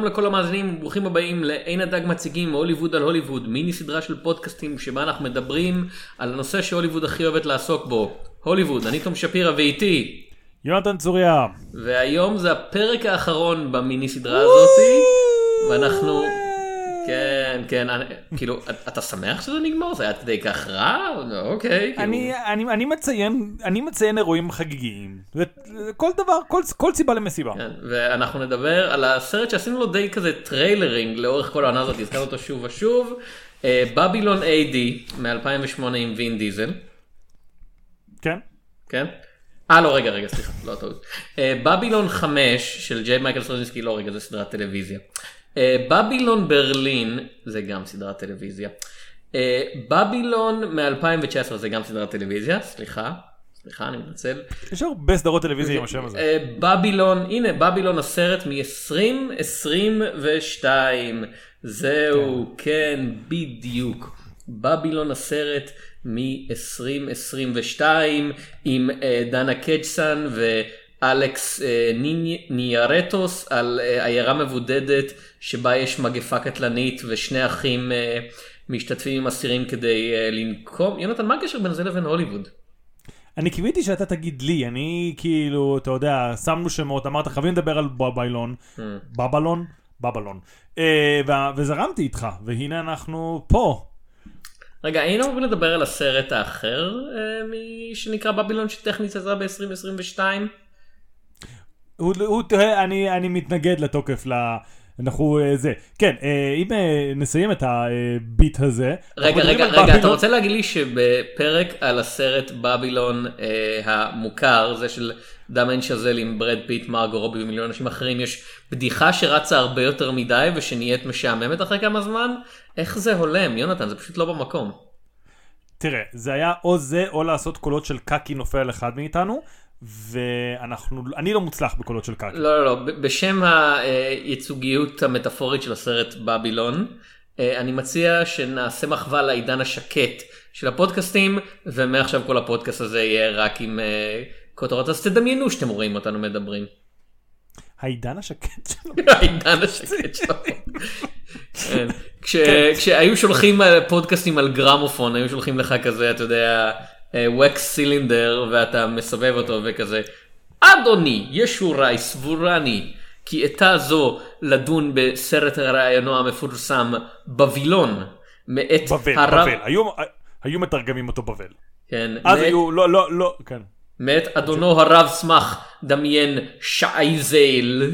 שלום לכל המאזינים, ברוכים הבאים לעין הדג מציגים הוליווד על הוליווד, מיני סדרה של פודקאסטים שבה אנחנו מדברים על הנושא שהוליווד הכי אוהבת לעסוק בו, הוליווד, אני תום שפירא ואיתי, יונתן צוריה. והיום זה הפרק האחרון במיני סדרה הזאתי, ואנחנו, כן, כן, כאילו, אתה שמח שזה נגמר? זה היה עד כדי כך רע? אוקיי, כאילו. אני, אני, אני מציין, אני מציין אירועים חגיגיים. כל דבר, כל, כל סיבה למסיבה. כן, ואנחנו נדבר על הסרט שעשינו לו די כזה trailering לאורך כל העונה הזאת, הזכרנו אותו שוב ושוב, בבילון AD מ-2008 עם וין דיזל, כן? כן? אה לא רגע רגע סליחה לא טעות. בבילון 5 של ג'יי מייקל סטרזינסקי לא רגע זה סדרת טלוויזיה. אה, בבילון ברלין זה גם סדרת טלוויזיה. אה, בבילון מ-2019 זה גם סדרת טלוויזיה סליחה. סליחה אני מתנצל. יש הרבה סדרות טלוויזיה עם השם הזה. אה, בבילון, הנה בבילון הסרט מ-2022, זהו, כן, בדיוק. בבילון הסרט מ-2022 עם דנה קג'סן ואלכס אה, ניני- ניירטוס על אה, עיירה מבודדת שבה יש מגפה קטלנית ושני אחים אה, משתתפים עם אסירים כדי אה, לנקום. יונתן, מה הקשר בין זה לבין הוליווד? אני קיוויתי שאתה תגיד לי, אני כאילו, אתה יודע, שמנו שמות, אמרת חייבים לדבר על בבילון, Hmm. בבלון, בבלון. אה, וזרמתי איתך, והנה אנחנו פה. רגע, היינו אמורים לדבר על הסרט האחר אה, שנקרא בבילון שטכנית יצא ב-2022? הוא, הוא אני, אני מתנגד לתוקף ל... אנחנו אה, זה. כן, אה, אם אה, נסיים את הביט הזה. רגע, רגע, רגע, אתה בבילון- רוצה להגיד לי שבפרק על הסרט בבילון המוכר, זה של דמיאן שאזל עם ברד פיט, מרגו רובי ומיליון אנשים אחרים, יש בדיחה שרצה הרבה יותר מדי ושנהיית משעממת אחרי כמה זמן? איך זה הולם, יונתן? זה פשוט לא במקום. תראה, זה היה או זה או לעשות קולות של קקי נופל אחד מאיתנו, ואנחנו, אני לא מוצלח בקולות של קקי. לא, לא, לא, בשם הייצוגיות המטאפורית של הסרט בבילון, אה, אני מציע שנעשה מחווה לעידן השקט של הפודקאסטים, ומעכשיו כל הפודקאסט הזה יהיה רק עם אה, כותרות, אז תדמיינו שאתם רואים אותנו מדברים. העידן השקט שלו. העידן השקט שלו. כן. כש- כשהיו שולחים אה, פודקאסטים על גרמופון, היו שולחים לך כזה, אתה יודע, וקס סילינדר, ואתה מסובב אותו וכזה, אדוני, ישורי סבורני, כי עתה זו לדון בסרט רעיונו המפורסם בבילון, מאת בבל, הרב, בבל. היו, היו מתרגמים אותו בבל. כן, אז מאת- היו, לא, לא, לא, כן. מאת אדונו הרב סמך דמיין שעייזל,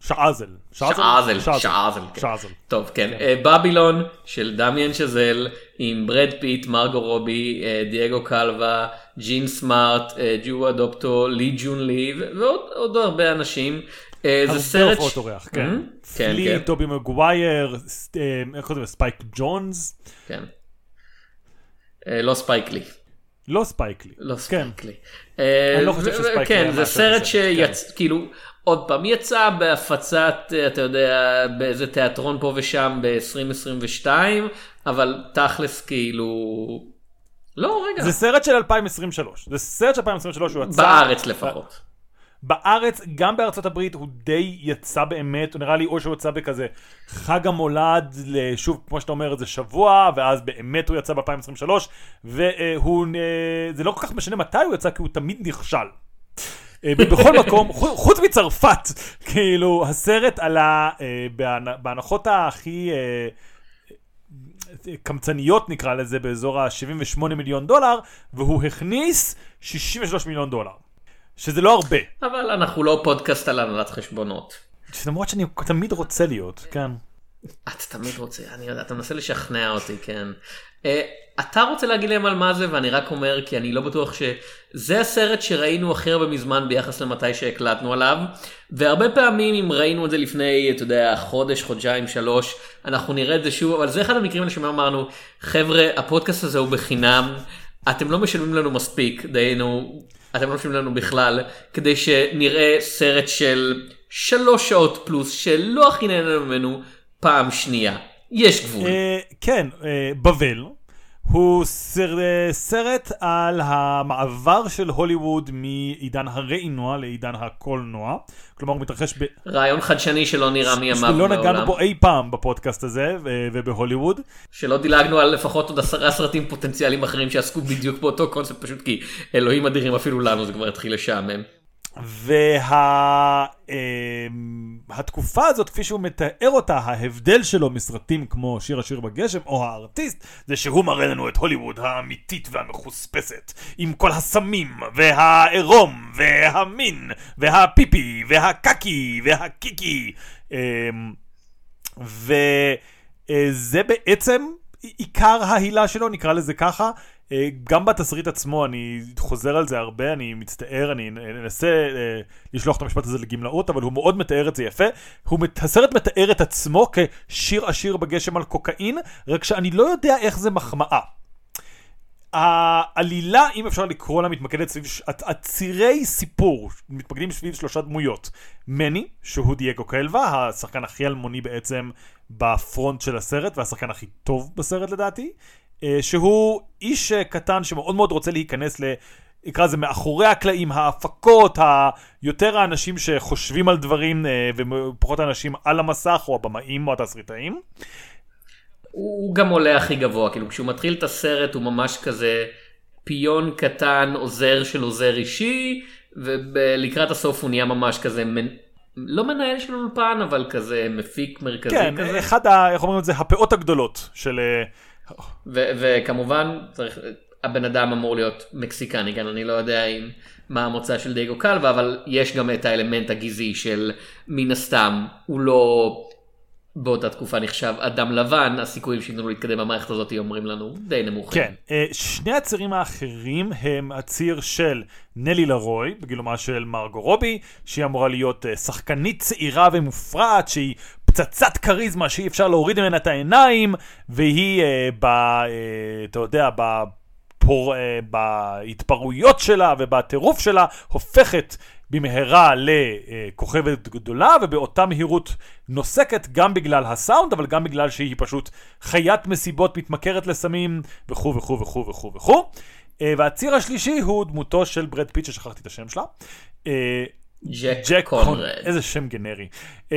שעזל. שעזל, שעזל, כן. שעזל. טוב כן, אה, בבילון של דמיאן שזל עם ברד פיט, מרגו רובי, אה, דייגו קלווה, ג'ין סמארט, אה, ג'ובאן אדפו, לי ג'ון לי ועוד עוד הרבה אנשים. זה הרבה סרט, הופעות ש- אורח, כן. Mhm, כן, פלי, כן, טובי מגווייר, איך קוראים לזה? ספייק ג'ונס? כן. לא ספייק לי. לא ספייק לי. לא כן. ספייק לי. אה, אני לא חושב כן, זה סרט שיצא, כאילו, עוד פעם, יצא בהפצת, אתה יודע, באיזה תיאטרון פה ושם ב-2022, אבל תכלס כאילו... לא, רגע, זה סרט של 2023. זה סרט של 2023 הוא יצא. בארץ לפחות. בארץ, גם בארצות הברית, הוא די יצא באמת, הוא נראה לי או שהוא יצא בכזה חג המולד, שוב, כמו שאתה אומר, איזה שבוע, ואז באמת הוא יצא ב-2023, והוא, אה, זה לא כל כך משנה מתי הוא יצא, כי הוא תמיד נכשל. אה, בכל מקום, חוץ- מצרפת, כאילו, הסרט עלה אה, בהנ- בהנחות הכי אה, קמצניות נקרא לזה, באזור ה-78 מיליון דולר, והוא הכניס 63 מיליון דולר. שזה לא הרבה. אבל אנחנו לא פודקאסט על הנהלת חשבונות. למרות שאני תמיד רוצה להיות, כן. אתה תמיד רוצה, אני יודע, אתה מנסה לשכנע אותי, כן. אה, אתה רוצה להגיד להם על מה זה, ואני רק אומר, כי אני לא בטוח שזה הסרט שראינו הכי הרבה מזמן ביחס למתי שהקלטנו עליו, והרבה פעמים אם ראינו את זה לפני, אתה יודע, חודש, חודשיים, שלוש, אנחנו נראה את זה שוב, אבל זה אחד המקרים האלה אמרנו, חבר'ה, הפודקאסט הזה הוא בחינם, אתם לא משלמים לנו מספיק, דהיינו, אתם לא משלמים לנו בכלל, כדי שנראה סרט של שלוש שעות פלוס, שלא הכי נהנה ממנו פעם שנייה. יש גבול. אה, כן, אה, בבל. הוא סר, סרט על המעבר של הוליווד מעידן הראינוע לעידן הקולנוע. כלומר, הוא מתרחש ב... רעיון חדשני שלא נראה מימיו שלא בעולם. נגענו בו אי פעם בפודקאסט הזה ובהוליווד. שלא דילגנו על לפחות עוד עשרה סרטים פוטנציאליים אחרים שעסקו בדיוק באותו קונספט, פשוט כי אלוהים אדירים אפילו לנו זה כבר התחיל לשעמם. והתקופה הזאת, כפי שהוא מתאר אותה, ההבדל שלו מסרטים כמו שיר השיר בגשם או הארטיסט, זה שהוא מראה לנו את הוליווד האמיתית והמחוספסת, עם כל הסמים, והעירום, והמין, והפיפי, והקקי, והקיקי. אמ, וזה בעצם עיקר ההילה שלו, נקרא לזה ככה. אה, גם בתסריט עצמו, אני חוזר על זה הרבה, אני מצטער, אני אנסה אה, לשלוח את המשפט הזה לגמלאות, אבל הוא מאוד מתאר את זה יפה. הוא, הסרט מתאר את עצמו כשיר עשיר בגשם על קוקאין, רק שאני לא יודע איך זה מחמאה. העלילה, אם אפשר לקרוא לה, מתמקדת סביב, הצירי סיפור מתמקדים סביב שלושה דמויות. מני, שהוא דייגו קלווה, השחקן הכי אלמוני בעצם בפרונט של הסרט, והשחקן הכי טוב בסרט לדעתי. אה, שהוא איש אה, קטן שמאוד מאוד רוצה להיכנס ל... נקרא לזה מאחורי הקלעים, ההפקות, היותר האנשים שחושבים על דברים אה, ופחות האנשים על המסך, או הבמאים או התסריטאים. הוא גם עולה הכי גבוה, כאילו כשהוא מתחיל את הסרט הוא ממש כזה פיון קטן, עוזר של עוזר אישי, ולקראת הסוף הוא נהיה ממש כזה, מנ... לא מנהל של אולפן, אבל כזה מפיק מרכזי כן, כזה. כן, אחד, ה... איך אומרים את זה, הפאות הגדולות של... וכמובן צריך, הבן אדם אמור להיות מקסיקני, כן, אני לא יודע אם מה המוצא של דייגו קלווה, אבל יש גם את האלמנט הגזעי של מן הסתם, הוא לא באותה תקופה נחשב אדם לבן, הסיכויים שייתנו להתקדם במערכת הזאת אומרים לנו די נמוכים. כן, אה, שני הצירים האחרים הם הציר של נלי לרוי, בגילומה של מרגו רובי, שהיא אמורה להיות אה, שחקנית צעירה ומופרעת, שהיא פצצת כריזמה שאי אפשר להוריד ממנה את העיניים, והיא, אה, ב, אה, אתה יודע, בפור, אה, בהתפרעויות שלה ובטירוף שלה, הופכת במהרה לכוכבת גדולה, ובאותה מהירות נוסקת גם בגלל הסאונד, אבל גם בגלל שהיא פשוט חיית מסיבות מתמכרת לסמים, וכו' וכו' וכו' וכו' וכו'. והציר השלישי הוא דמותו של ברד פיט, ששכחתי את השם שלה. אה, ג'ק, ג'ק קונרד. איזה שם גנרי. Uh,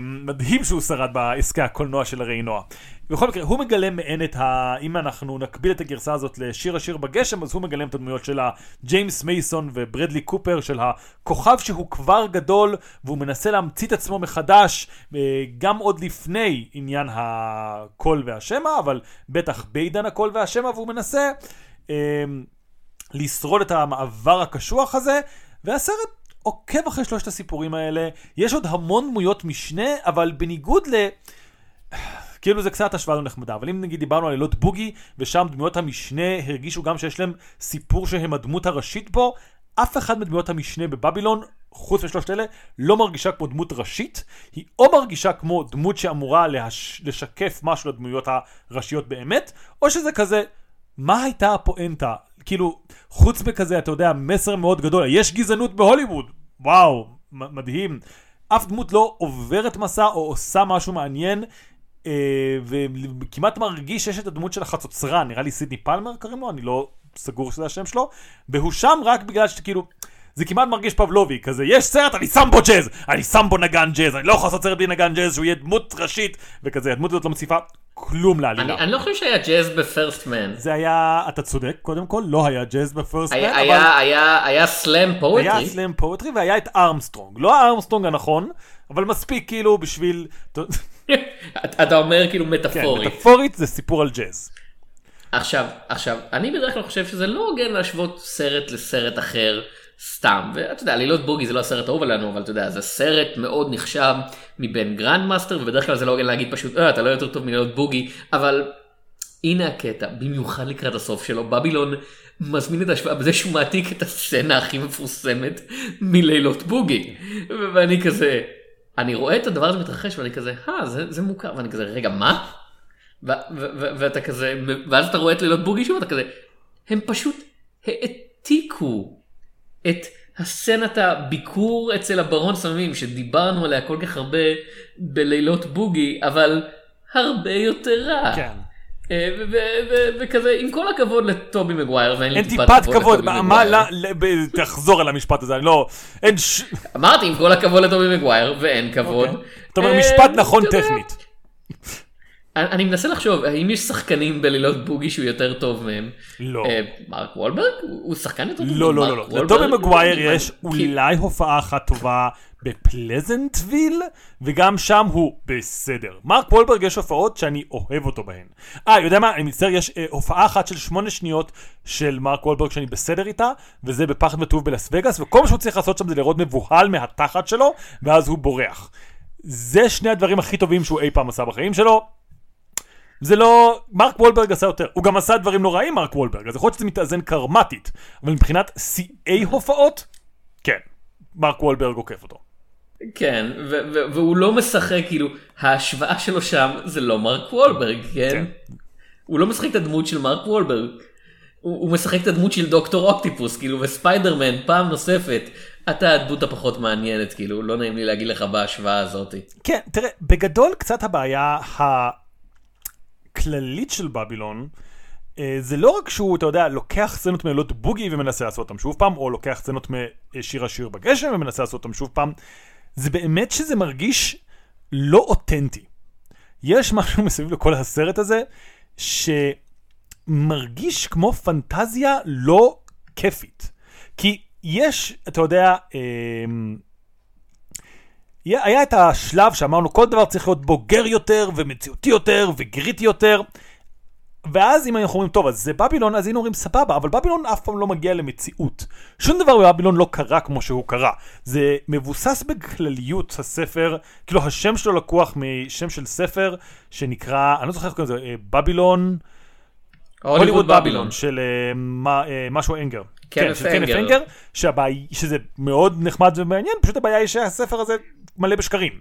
מדהים שהוא שרד בעסקי הקולנוע של הראינוע. בכל מקרה, הוא מגלם מעין את ה... אם אנחנו נקביל את הגרסה הזאת לשיר השיר בגשם, אז הוא מגלם את הדמויות של הג'יימס מייסון וברדלי קופר, של הכוכב שהוא כבר גדול, והוא מנסה להמציא את עצמו מחדש, uh, גם עוד לפני עניין הקול והשמע, אבל בטח בעידן הקול והשמע, והוא מנסה uh, לשרוד את המעבר הקשוח הזה, והסרט עוקב אחרי שלושת הסיפורים האלה, יש עוד המון דמויות משנה, אבל בניגוד ל... כאילו זה קצת השוואה לא נחמדה, אבל אם נגיד דיברנו על לילות בוגי, ושם דמויות המשנה הרגישו גם שיש להם סיפור שהם הדמות הראשית בו, אף אחד מדמויות המשנה בבבילון, חוץ משלושת אלה, לא מרגישה כמו דמות ראשית, היא או מרגישה כמו דמות שאמורה להש... לשקף משהו לדמויות הראשיות באמת, או שזה כזה, מה הייתה הפואנטה? כאילו, חוץ מכזה, אתה יודע, מסר מאוד גדול, יש גזענות בהוליווד, וואו, מדהים. אף דמות לא עוברת מסע או עושה משהו מעניין, אה, וכמעט מרגיש שיש את הדמות של החצוצרן, נראה לי סידני פלמר קוראים לו, אני לא סגור שזה השם שלו, והוא שם רק בגלל שכאילו... זה כמעט מרגיש פבלובי, כזה, יש סרט, אני שם בו ג'אז, אני שם בו נגן ג'אז, אני לא יכול לעשות סרט בלי נגן ג'אז, שהוא יהיה דמות ראשית, וכזה, הדמות הזאת לא מוסיפה כלום לעלילה. אני, אני לא חושב שהיה ג'אז ב First Man. זה היה, אתה צודק, קודם כל, לא היה ג'אז ב First Man, אבל... היה, היה, היה slam poetry. היה slam poetry והיה את ארמסטרונג. לא הארמסטרונג הנכון, אבל מספיק כאילו בשביל... אתה אומר כאילו מטאפורית. כן, מטאפורית זה סיפור על ג'אז. עכשיו, עכשיו, אני בדרך כלל חושב שזה לא הוגן להשוות סרט לסרט אחר. סתם, ואתה יודע, לילות בוגי זה לא הסרט האהוב עלינו, אבל אתה יודע, זה סרט מאוד נחשב מבין גרנד מאסטר, ובדרך כלל זה לא הוגן להגיד פשוט, אה, אתה לא יותר טוב מלילות בוגי, אבל הנה הקטע, במיוחד לקראת הסוף שלו, בבילון מזמין את ההשוואה בזה שהוא מעתיק את הסצנה הכי מפורסמת מלילות בוגי, ואני כזה, אני רואה את הדבר הזה מתרחש ואני כזה, אה, זה, זה מוכר, ואני כזה, רגע, מה? ואתה כזה, ואז אתה רואה את לילות בוגי שוב, אתה כזה, הם פשוט העתיקו את הסצנת הביקור אצל הברון סמים שדיברנו עליה כל כך הרבה בלילות בוגי, אבל הרבה יותר רע. כן. אה, וכזה, עם כל הכבוד לטובי מגווייר, ואין לי טיפת כבוד, לטובי מה, מגווייר. תחזור על המשפט הזה, אני לא, אין. אמרתי, עם כל הכבוד לטובי מגווייר, ואין כבוד. אוקיי. אתה אומר אה, משפט נכון טכנית. אני מנסה לחשוב, האם יש שחקנים בלילות בוגי שהוא יותר טוב מהם? לא. אה, מרק וולברג? הוא שחקן יותר טוב לא, לא, לא, לא. לטובי מגווייר יש אולי הופעה אחת טובה בפלזנטוויל, וגם שם הוא בסדר. מרק וולברג יש הופעות שאני אוהב אותו בהן. אה, יודע מה? אני מצטער, יש אה, הופעה אחת של שמונה שניות של מרק וולברג שאני בסדר איתה, וזה בפחד וטוב בלס וגאס, וכל מה שהוא צריך לעשות שם זה לראות מבוהל מהתחת שלו, ואז הוא בורח. זה שני הדברים הכי טובים שהוא אי פעם עשה בחיים שלו. זה לא... מרק וולברג עשה יותר. הוא גם עשה דברים נוראים, מרק וולברג, אז יכול להיות שזה מתאזן קרמטית. אבל מבחינת שיאי הופעות, כן. מרק וולברג עוקף אותו. כן, והוא לא משחק, כאילו, ההשוואה שלו שם זה לא מרק וולברג, כן? כן. הוא לא משחק את הדמות של מרק וולברג. הוא, הוא משחק את הדמות של דוקטור אוקטיפוס, כאילו, וספיידרמן פעם נוספת. אתה הדמות הפחות מעניינת, כאילו, לא נעים לי להגיד לך בהשוואה הזאת. כן, תראה, בגדול קצת הבעיה הכללית של בבילון, אה, זה לא רק שהוא, אתה יודע, לוקח סצנות מלילות בוגי ומנסה לעשות אותם שוב פעם, או לוקח סצנות משיר השיר בגשם ומנסה לעשות אותם שוב פעם, זה באמת שזה מרגיש לא אותנטי. יש משהו מסביב לכל הסרט הזה, שמרגיש כמו פנטזיה לא כיפית. כי יש, אתה יודע, אמ, היה את השלב שאמרנו כל דבר צריך להיות בוגר יותר ומציאותי יותר וגריטי יותר. ואז אם אנחנו אומרים, טוב, אז זה בבילון, אז היינו אומרים, סבבה, אבל בבילון אף פעם לא מגיע למציאות. שום דבר בבילון לא קרה כמו שהוא קרה. זה מבוסס בכלליות הספר, כאילו השם שלו לקוח משם של ספר שנקרא, אני לא זוכר איך קוראים לזה, אה, בבילון, הוליווד בבילון, של אה, מה- אה, משהו אנגר. כן, של קנף אנגר. שזה מאוד נחמד ומעניין, פשוט הבעיה היא שהספר הזה מלא בשקרים.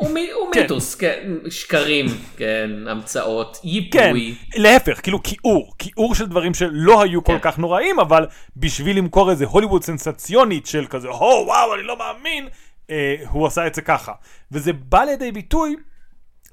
הוא, מי, הוא כן. מיתוס, כן, שקרים, כן, המצאות, כן, ייפוי. להפך, כאילו כיעור, כיעור של דברים שלא היו כל כן. כך נוראים, אבל בשביל למכור איזה הוליווד סנסציונית של כזה, הו וואו, אני לא מאמין, אה, הוא עשה את זה ככה. וזה בא לידי ביטוי,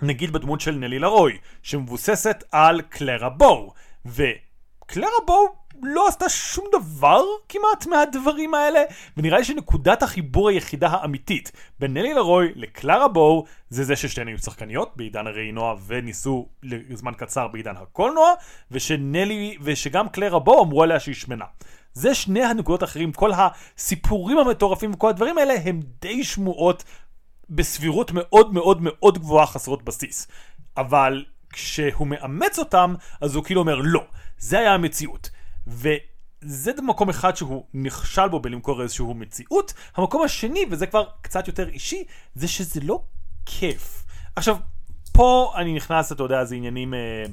נגיד בדמות של נלי לרוי, שמבוססת על קלרה בואו, וקלרה בואו לא עשתה שום דבר כמעט מהדברים האלה, ונראה לי שנקודת החיבור היחידה האמיתית בין נלי לרוי לקלרה בואו, זה זה ששתיהן היו שחקניות בעידן הראינוע וניסו לזמן קצר בעידן הקולנוע, ושנלי, ושגם קלרה בואו אמרו עליה שהיא שמנה. זה שני הנקודות האחרים, כל הסיפורים המטורפים וכל הדברים האלה הם די שמועות בסבירות מאוד מאוד מאוד גבוהה חסרות בסיס. אבל כשהוא מאמץ אותם, אז הוא כאילו אומר לא, זה היה המציאות. וזה מקום אחד שהוא נכשל בו בלמכור איזשהו מציאות. המקום השני, וזה כבר קצת יותר אישי, זה שזה לא כיף. עכשיו, פה אני נכנס, אתה יודע, זה עניינים... אה,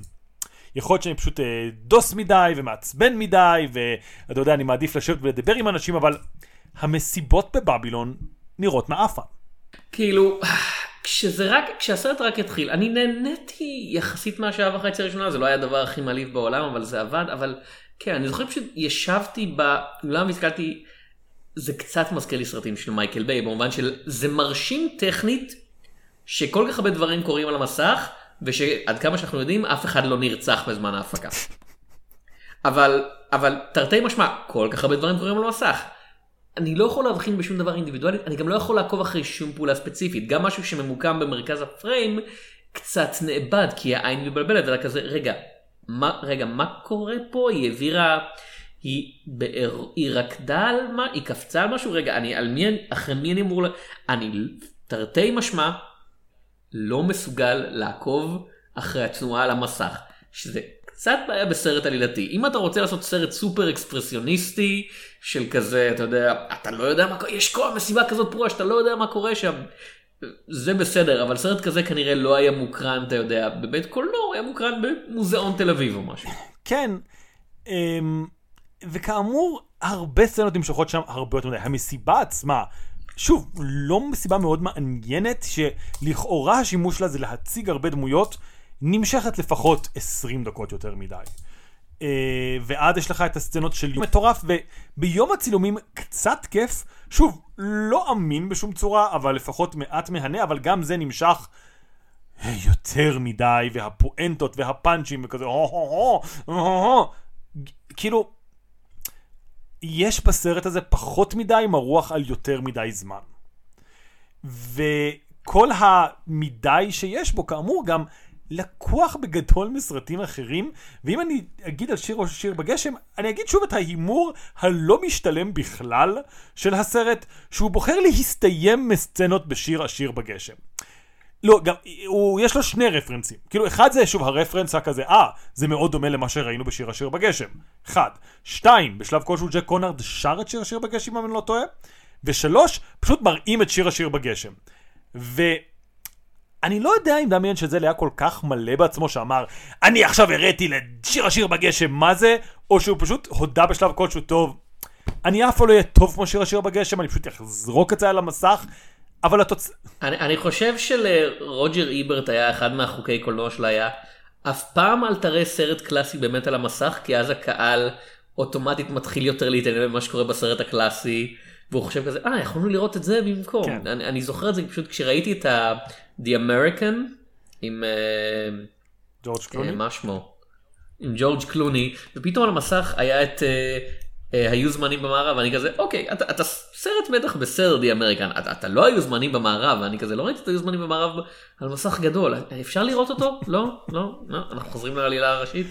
יכול להיות שאני פשוט אה, דוס מדי ומעצבן מדי, ואתה יודע, אני מעדיף לשבת ולדבר עם אנשים, אבל המסיבות בבבילון נראות מעפה. כאילו, כשזה רק, כשהסרט רק התחיל, אני נהניתי יחסית מהשעה וחצי הראשונה, זה לא היה הדבר הכי מעליב בעולם, אבל זה עבד, אבל כן, אני זוכר פשוט ישבתי באולם והסתכלתי, זה קצת מזכיר לי סרטים של מייקל ביי, במובן של זה מרשים טכנית, שכל כך הרבה דברים קורים על המסך, ושעד כמה שאנחנו יודעים, אף אחד לא נרצח בזמן ההפקה. אבל, אבל תרתי משמע, כל כך הרבה דברים קורים על המסך. אני לא יכול להבחין בשום דבר אינדיבידואלי, אני גם לא יכול לעקוב אחרי שום פעולה ספציפית. גם משהו שממוקם במרכז הפריים, קצת נאבד, כי העין מבלבלת, ואתה כזה, רגע, מה, רגע, מה קורה פה? היא העבירה, היא, באר, היא רקדה על מה? היא קפצה על משהו? רגע, אני, על מי, אחרי מי אני אמור, ל... אני תרתי משמע, לא מסוגל לעקוב אחרי התנועה על המסך, שזה קצת בעיה בסרט עלילתי. אם אתה רוצה לעשות סרט סופר אקספרסיוניסטי, של כזה, אתה יודע, אתה לא יודע מה קורה, יש כל מסיבה כזאת פרועה שאתה לא יודע מה קורה שם. זה בסדר, אבל סרט כזה כנראה לא היה מוקרן, אתה יודע, בבית קולנוע, הוא היה מוקרן במוזיאון תל אביב או משהו. כן, אמ, וכאמור, הרבה סצנות נמשכות שם הרבה יותר מדי. המסיבה עצמה, שוב, לא מסיבה מאוד מעניינת, שלכאורה השימוש שלה זה להציג הרבה דמויות, נמשכת לפחות 20 דקות יותר מדי. אה, ועד יש לך את הסצנות של יום מטורף, וביום הצילומים קצת כיף, שוב, לא אמין בשום צורה, אבל לפחות מעט מהנה, אבל גם זה נמשך יותר מדי, והפואנטות והפאנצ'ים וכזה, כאילו, יש בסרט הזה פחות מדי מרוח על יותר מדי זמן. וכל המדי שיש בו, כאמור, גם לקוח בגדול מסרטים אחרים, ואם אני אגיד על שיר או שיר בגשם, אני אגיד שוב את ההימור הלא משתלם בכלל של הסרט, שהוא בוחר להסתיים מסצנות בשיר השיר בגשם. לא, גם, הוא, יש לו שני רפרנסים. כאילו, אחד זה שוב הרפרנס הכזה, אה, זה מאוד דומה למה שראינו בשיר השיר בגשם. אחד. שתיים, בשלב כלשהו ג'ק קונרד שר את שיר השיר בגשם, אם אני לא טועה. ושלוש, פשוט מראים את שיר השיר בגשם. ואני לא יודע אם דמיין שזל היה כל כך מלא בעצמו שאמר, אני עכשיו הראיתי לשיר השיר בגשם מה זה, או שהוא פשוט הודה בשלב כלשהו טוב. אני אף פעם לא אהיה טוב כמו שיר השיר בגשם, אני פשוט אחזרוק את זה על המסך. אבל התוצ... אני, אני חושב שלרוג'ר איברט היה אחד מהחוקי קולנוע שלו היה אף פעם אל תראה סרט קלאסי באמת על המסך כי אז הקהל אוטומטית מתחיל יותר להתעניין במה שקורה בסרט הקלאסי והוא חושב כזה אה יכולנו לראות את זה במקום. כן. אני, אני זוכר את זה פשוט כשראיתי את ה- The American עם אה, ג'ורג' קלוני? אה, מה שמו? עם ג'ורג' קלוני ופתאום על המסך היה את אה, היו זמנים במערב ואני כזה אוקיי אתה, אתה סרט מתח בסדר די אמריקן אתה, אתה לא היו זמנים במערב. ואני כזה לא ראיתי את היו זמנים במערב על מסך גדול אפשר לראות אותו? לא לא לא. אנחנו חוזרים לעלילה הראשית.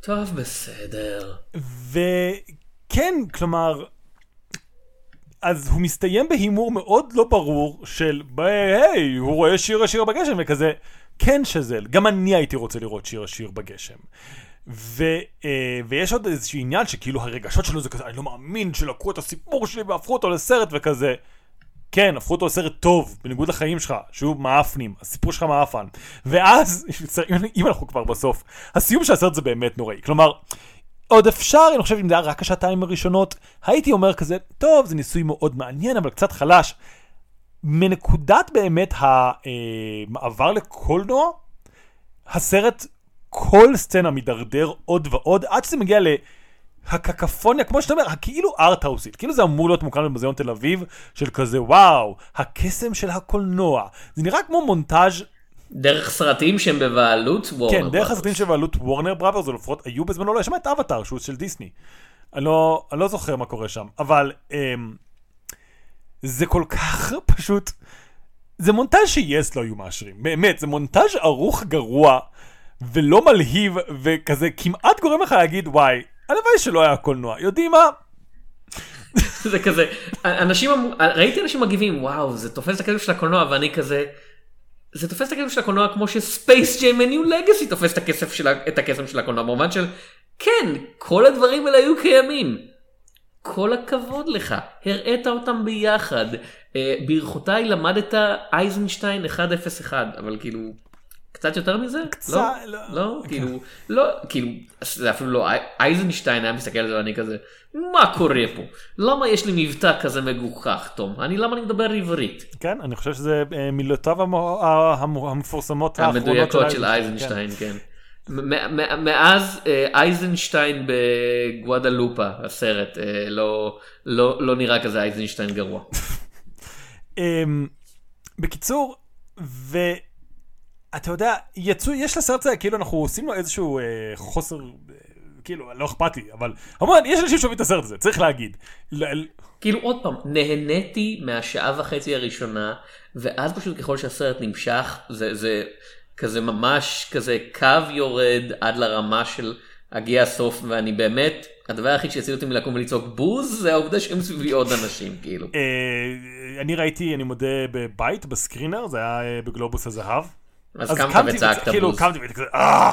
טוב בסדר. וכן כלומר אז הוא מסתיים בהימור מאוד לא ברור של היי הוא רואה שיר השיר בגשם וכזה כן שזל גם אני הייתי רוצה לראות שיר השיר בגשם. ו, אה, ויש עוד איזשהו עניין שכאילו הרגשות שלו זה כזה, אני לא מאמין שלקחו את הסיפור שלי והפכו אותו לסרט וכזה. כן, הפכו אותו לסרט טוב, בניגוד לחיים שלך, שהוא מאפנים, הסיפור שלך מאפן. ואז, אם אנחנו כבר בסוף, הסיום של הסרט זה באמת נוראי. כלומר, עוד אפשר, אני חושב, אם זה היה רק השעתיים הראשונות, הייתי אומר כזה, טוב, זה ניסוי מאוד מעניין, אבל קצת חלש. מנקודת באמת המעבר לקולנוע, הסרט כל סצנה מידרדר עוד ועוד, עד שזה מגיע להקקפוניה, כמו שאתה אומר, הכאילו ארטהאוסית, כאילו זה אמור להיות מוקרן במוזיאון תל אביב, של כזה וואו, הקסם של הקולנוע. זה נראה כמו מונטאז' דרך סרטים שהם בבעלות וורנר כן, דרך הסרטים שבבעלות וורנר בראברס, או לפחות היו בזמנו, לא, יש שם את אבטאר, שהוא של דיסני. אני לא, אני לא זוכר מה קורה שם, אבל אמ, זה כל כך פשוט, זה מונטאז' שיס לא היו מאשרים, באמת, זה מונטאז' ערוך גרוע. ולא מלהיב, וכזה כמעט גורם לך להגיד, וואי, הלוואי שלא היה קולנוע, יודעים מה? זה כזה, אנשים, ראיתי אנשים מגיבים, וואו, זה תופס את הכסף של הקולנוע, ואני כזה, זה תופס את הכסף של הקולנוע כמו שספייס ג'יי מניו לגאסי תופס את הכסף של, את הכסף של הקולנוע, במובן של, כן, כל הדברים האלה היו קיימים. כל הכבוד לך, הראית אותם ביחד. אה, ברכותיי למדת אייזנשטיין 101, אבל כאילו... קצת יותר מזה? קצת, לא, לא, לא כאילו, לא, כאילו, זה אפילו לא, אייזנשטיין היה מסתכל על זה ואני כזה, מה קורה פה? למה יש לי מבטא כזה מגוחך, תום? אני, למה אני מדבר עברית? כן, אני חושב שזה אה, מילותיו המפורסמות האחרונות המדויקות של אייזנשטיין, כן. מאז אה, אייזנשטיין בגואדלופה, הסרט, אה, לא, לא, לא נראה כזה אייזנשטיין גרוע. אמ, בקיצור, ו... אתה יודע, יצאו, יש לסרט הזה, כאילו אנחנו עושים לו איזשהו אה, חוסר, אה, כאילו, לא אכפת לי, אבל כמובן, יש אנשים שאוהבים את הסרט הזה, צריך להגיד. ל... כאילו עוד פעם, נהניתי מהשעה וחצי הראשונה, ואז פשוט ככל שהסרט נמשך, זה, זה כזה ממש כזה קו יורד עד לרמה של הגיע הסוף, ואני באמת, הדבר היחיד שיציל אותי מלקום ולצעוק בוז, זה העובדה שהם סביבי עוד אנשים, כאילו. אה, אני ראיתי, אני מודה, בבית, בסקרינר, זה היה אה, בגלובוס הזהב. אז קמת וצעקת כאילו, בוז. קמתי כזה, אה!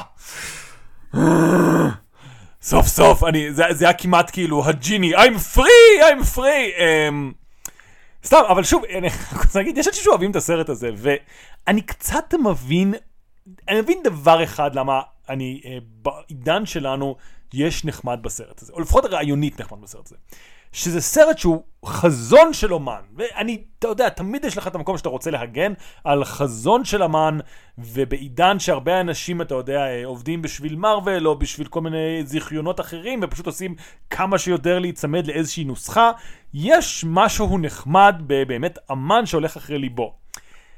סוף סוף, אני, זה, זה היה כמעט כאילו הג'יני, I'm free, I'm free. Um, סתם, אבל שוב, אני רוצה להגיד, יש אנשים שאוהבים את הסרט הזה, ואני קצת מבין, אני מבין דבר אחד למה אני, uh, בעידן שלנו, יש נחמד בסרט הזה, או לפחות רעיונית נחמד בסרט הזה. שזה סרט שהוא חזון של אומן. ואני, אתה יודע, תמיד יש לך את המקום שאתה רוצה להגן על חזון של אמן, ובעידן שהרבה אנשים, אתה יודע, עובדים בשביל מארוול, או בשביל כל מיני זיכיונות אחרים, ופשוט עושים כמה שיותר להיצמד לאיזושהי נוסחה, יש משהו נחמד בבאמת אמן שהולך אחרי ליבו.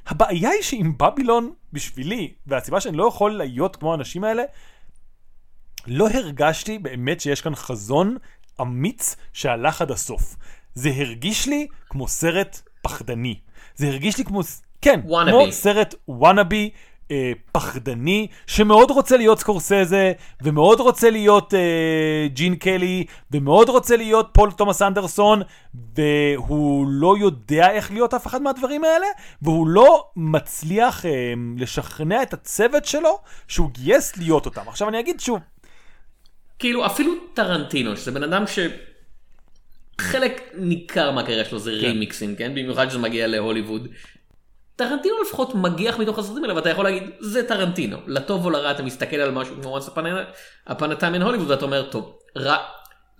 הבעיה היא שעם בבילון בשבילי, והסיבה שאני לא יכול להיות כמו האנשים האלה, לא הרגשתי באמת שיש כאן חזון אמיץ שהלך עד הסוף. זה הרגיש לי כמו סרט פחדני. זה הרגיש לי כמו, כן, Wannabe. כמו סרט וואנאבי. אה, פחדני, שמאוד רוצה להיות סקורסזה, ומאוד רוצה להיות אה, ג'ין קלי, ומאוד רוצה להיות פול תומאס אנדרסון, והוא לא יודע איך להיות אף אחד מהדברים האלה, והוא לא מצליח אה, לשכנע את הצוות שלו שהוא גייס להיות אותם. עכשיו אני אגיד שוב, כאילו אפילו טרנטינו, שזה בן אדם ש... חלק ניכר מהקריירה שלו זה רימיקסים, כן? במיוחד שזה מגיע להוליווד. טרנטינו לפחות מגיח מתוך הסרטים האלה ואתה יכול להגיד זה טרנטינו לטוב או לרע אתה מסתכל על משהו כמו once upon a time in Hollywood ואתה אומר טוב רע,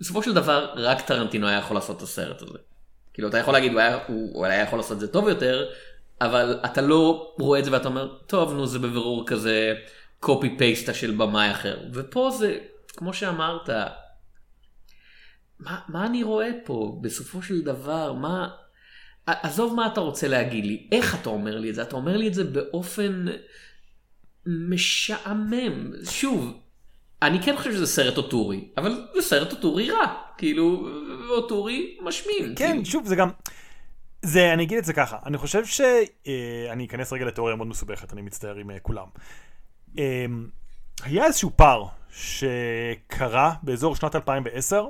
בסופו של דבר רק טרנטינו היה יכול לעשות את הסרט הזה. כאילו אתה יכול להגיד הוא היה, הוא, הוא היה יכול לעשות את זה טוב יותר אבל אתה לא רואה את זה ואתה אומר טוב נו זה בבירור כזה קופי פייסטה של במאי אחר ופה זה כמו שאמרת. מה, מה אני רואה פה בסופו של דבר מה עזוב מה אתה רוצה להגיד לי, איך אתה אומר לי את זה? אתה אומר לי את זה באופן משעמם. שוב, אני כן חושב שזה סרט אוטורי, אבל זה סרט אוטורי רע. כאילו, אוטורי משמין. כן, כאילו. שוב, זה גם... זה, אני אגיד את זה ככה, אני חושב ש... אה, אני אכנס רגע לתיאוריה מאוד מסובכת, אני מצטער עם אה, כולם. אה, היה איזשהו פער שקרה באזור שנת 2010,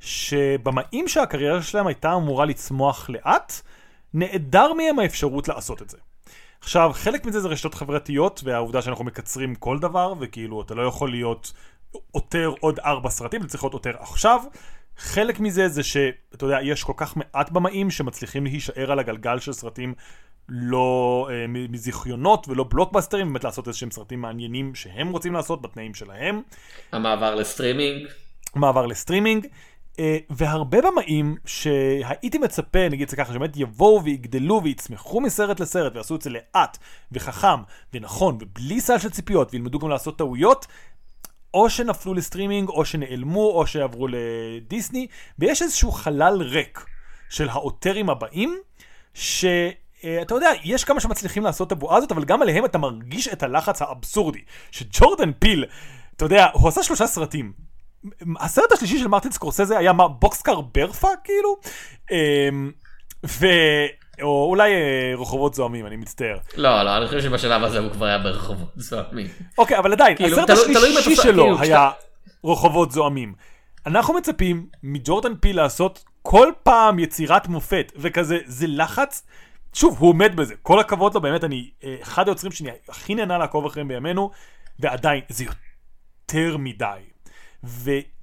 שבמאים שהקריירה שלהם הייתה אמורה לצמוח לאט, נעדר מהם האפשרות לעשות את זה. עכשיו, חלק מזה זה רשתות חברתיות, והעובדה שאנחנו מקצרים כל דבר, וכאילו, אתה לא יכול להיות עותר עוד ארבע סרטים, זה צריך להיות עותר עכשיו. חלק מזה זה שאתה יודע, יש כל כך מעט במאים שמצליחים להישאר על הגלגל של סרטים לא אה, מזיכיונות ולא בלוקבאסטרים, באמת לעשות איזשהם סרטים מעניינים שהם רוצים לעשות בתנאים שלהם. המעבר לסטרימינג. מעבר לסטרימינג. אה, והרבה במאים שהייתי מצפה, נגיד את זה ככה, שבאמת יבואו ויגדלו ויצמחו מסרט לסרט ויעשו את זה לאט וחכם ונכון ובלי סל של ציפיות וילמדו גם לעשות טעויות, או שנפלו לסטרימינג או שנעלמו או שעברו לדיסני, ויש איזשהו חלל ריק של העותרים הבאים, ש... אתה יודע, יש כמה שמצליחים לעשות את הבועה הזאת, אבל גם עליהם אתה מרגיש את הלחץ האבסורדי. שג'ורדן פיל, אתה יודע, הוא עשה שלושה סרטים. הסרט השלישי של מרטין סקורסזה היה מה, בוקסקר ברפה כאילו? אמ, ו... או אולי אה, רחובות זוהמים, אני מצטער. לא, לא, אני חושב שבשלב הזה הוא כבר היה ברחובות זוהמים. אוקיי, אבל עדיין, כאילו, הסרט תלוי- תלוי אם השלישי אתה- שלו כאילו, היה רחובות זוהמים. אנחנו מצפים מג'ורדן פיל לעשות כל פעם יצירת מופת, וכזה, זה לחץ. שוב, הוא עומד בזה, כל הכבוד לו, באמת, אני אה, אחד היוצרים שאני הכי נהנה לעקוב אחריהם בימינו, ועדיין, זה יותר מדי.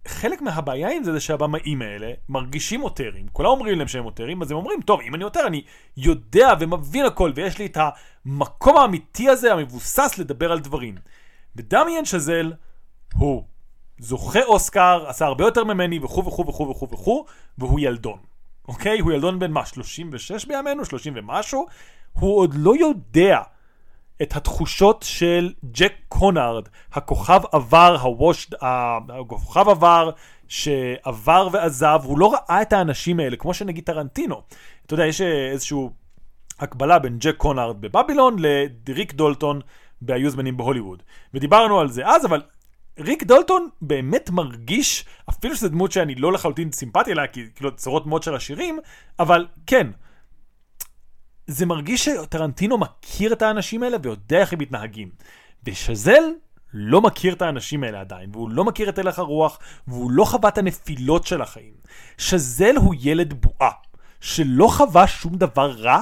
וחלק מהבעיה עם זה זה שהבמאים האלה מרגישים עותרים, כולם אומרים להם שהם עותרים, אז הם אומרים, טוב, אם אני עותר, אני יודע ומבין הכל, ויש לי את המקום האמיתי הזה, המבוסס לדבר על דברים. ודמיאן שזל הוא זוכה אוסקר, עשה הרבה יותר ממני, וכו' וכו' וכו' וכו' וכו', והוא ילדון. אוקיי? הוא ילדון בן מה? 36 בימינו? 30 ומשהו? הוא עוד לא יודע את התחושות של ג'ק קונארד, הכוכב עבר, הוושד, הכוכב עבר, שעבר ועזב, הוא לא ראה את האנשים האלה, כמו שנגיד טרנטינו. אתה יודע, יש אה, איזשהו הקבלה בין ג'ק קונארד בבבילון לריק דולטון בהיוזמנים בהוליווד. ודיברנו על זה אז, אבל ריק דולטון באמת מרגיש, אפילו שזו דמות שאני לא לחלוטין סימפטי אליה, כי כאילו צורות מאוד של השירים, אבל כן, זה מרגיש שטרנטינו מכיר את האנשים האלה ויודע איך הם מתנהגים. ושזל לא מכיר את האנשים האלה עדיין, והוא לא מכיר את הלך הרוח, והוא לא חווה את הנפילות של החיים. שזל הוא ילד בועה, שלא חווה שום דבר רע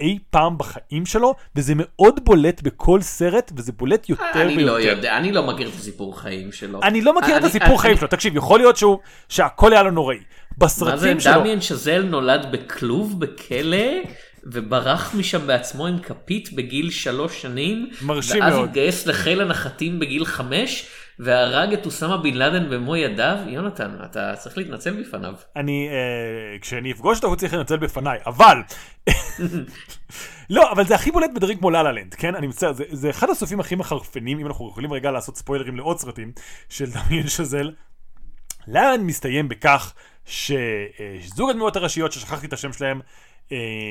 אי פעם בחיים שלו, וזה מאוד בולט בכל סרט, וזה בולט יותר אני ויותר. לא יודע, אני לא מכיר את הסיפור חיים שלו. אני לא מכיר את אני- הסיפור אני- חיים שלו, תקשיב, יכול להיות שהוא, שהכל היה לו נוראי. מה זה, בסרטים שלו, דמיאן שזל נולד בכלוב בכלא וברח משם בעצמו עם כפית בגיל שלוש שנים. מרשים ואז מאוד. התגייס לחיל הנחתים בגיל חמש והרג את אוסמה בן לאדן במו ידיו. יונתן, אתה צריך להתנצל בפניו. אני, אה, כשאני אפגוש אותו הוא צריך לנצל בפניי, אבל... לא, אבל זה הכי בולט בדברים כמו ללה לנד, כן? אני מצטער, זה, זה אחד הסופים הכי מחרפנים, אם אנחנו יכולים רגע לעשות ספוילרים לעוד סרטים, של דמיין שזל. ללה מסתיים בכך שזוג הדמויות הראשיות, ששכחתי את השם שלהם,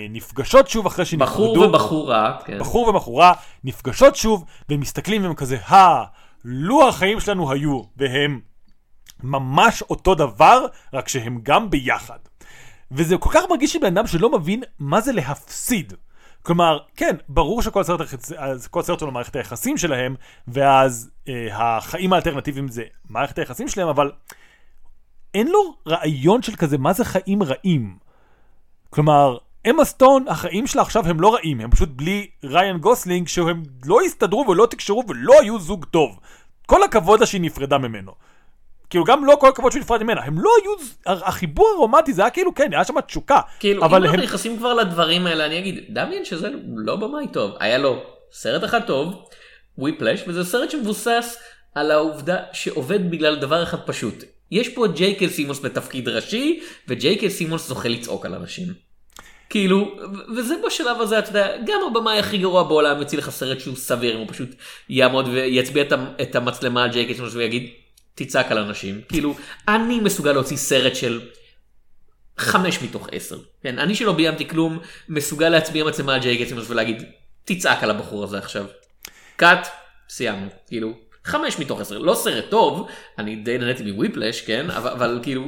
נפגשות שוב אחרי שנפרדו. בחור ובחורה, כן. בחור ובחורה נפגשות שוב, והם מסתכלים והם כזה, הא, לו החיים שלנו היו, והם ממש אותו דבר, רק שהם גם ביחד. וזה כל כך מרגיש לי בן אדם שלא מבין מה זה להפסיד. כלומר, כן, ברור שכל סרט, אז כל סרט הוא למערכת היחסים שלהם, ואז אה, החיים האלטרנטיביים זה מערכת היחסים שלהם, אבל אין לו רעיון של כזה מה זה חיים רעים. כלומר, אמה סטון, החיים שלה עכשיו הם לא רעים, הם פשוט בלי ריין גוסלינג, שהם לא הסתדרו ולא תקשרו ולא היו זוג טוב. כל הכבוד לה שהיא נפרדה ממנו. כאילו גם לא כל הכבוד שהוא נפרד ממנה, הם לא היו, החיבור הרומנטי זה היה כאילו כן, היה שם תשוקה. כאילו, אם אנחנו נכנסים כבר לדברים האלה, אני אגיד, דמיאן שאזל לא במאי טוב, היה לו סרט אחד טוב, Whiplash, וזה סרט שמבוסס על העובדה שעובד בגלל דבר אחד פשוט. יש פה ג'ייקל סימוס בתפקיד ראשי, וג'ייקל סימוס זוכה לצעוק על אנשים. כאילו, וזה בשלב הזה, אתה יודע, גם הבמאי הכי גרוע בעולם יוציא לך סרט שהוא סביר, אם הוא פשוט יעמוד ויצביע את המצלמה על ג'ייקל סימוס ויגיד, תצעק על אנשים. כאילו, אני מסוגל להוציא סרט של חמש מתוך עשר. כן, אני שלא ביימתי כלום, מסוגל להצביע מצלמה על ג'יי גטסימוס ולהגיד, תצעק על הבחור הזה עכשיו. קאט, סיימנו. כאילו, חמש מתוך עשר. לא סרט טוב, אני די נהניתי מוויפלש, כן, אבל, אבל כאילו...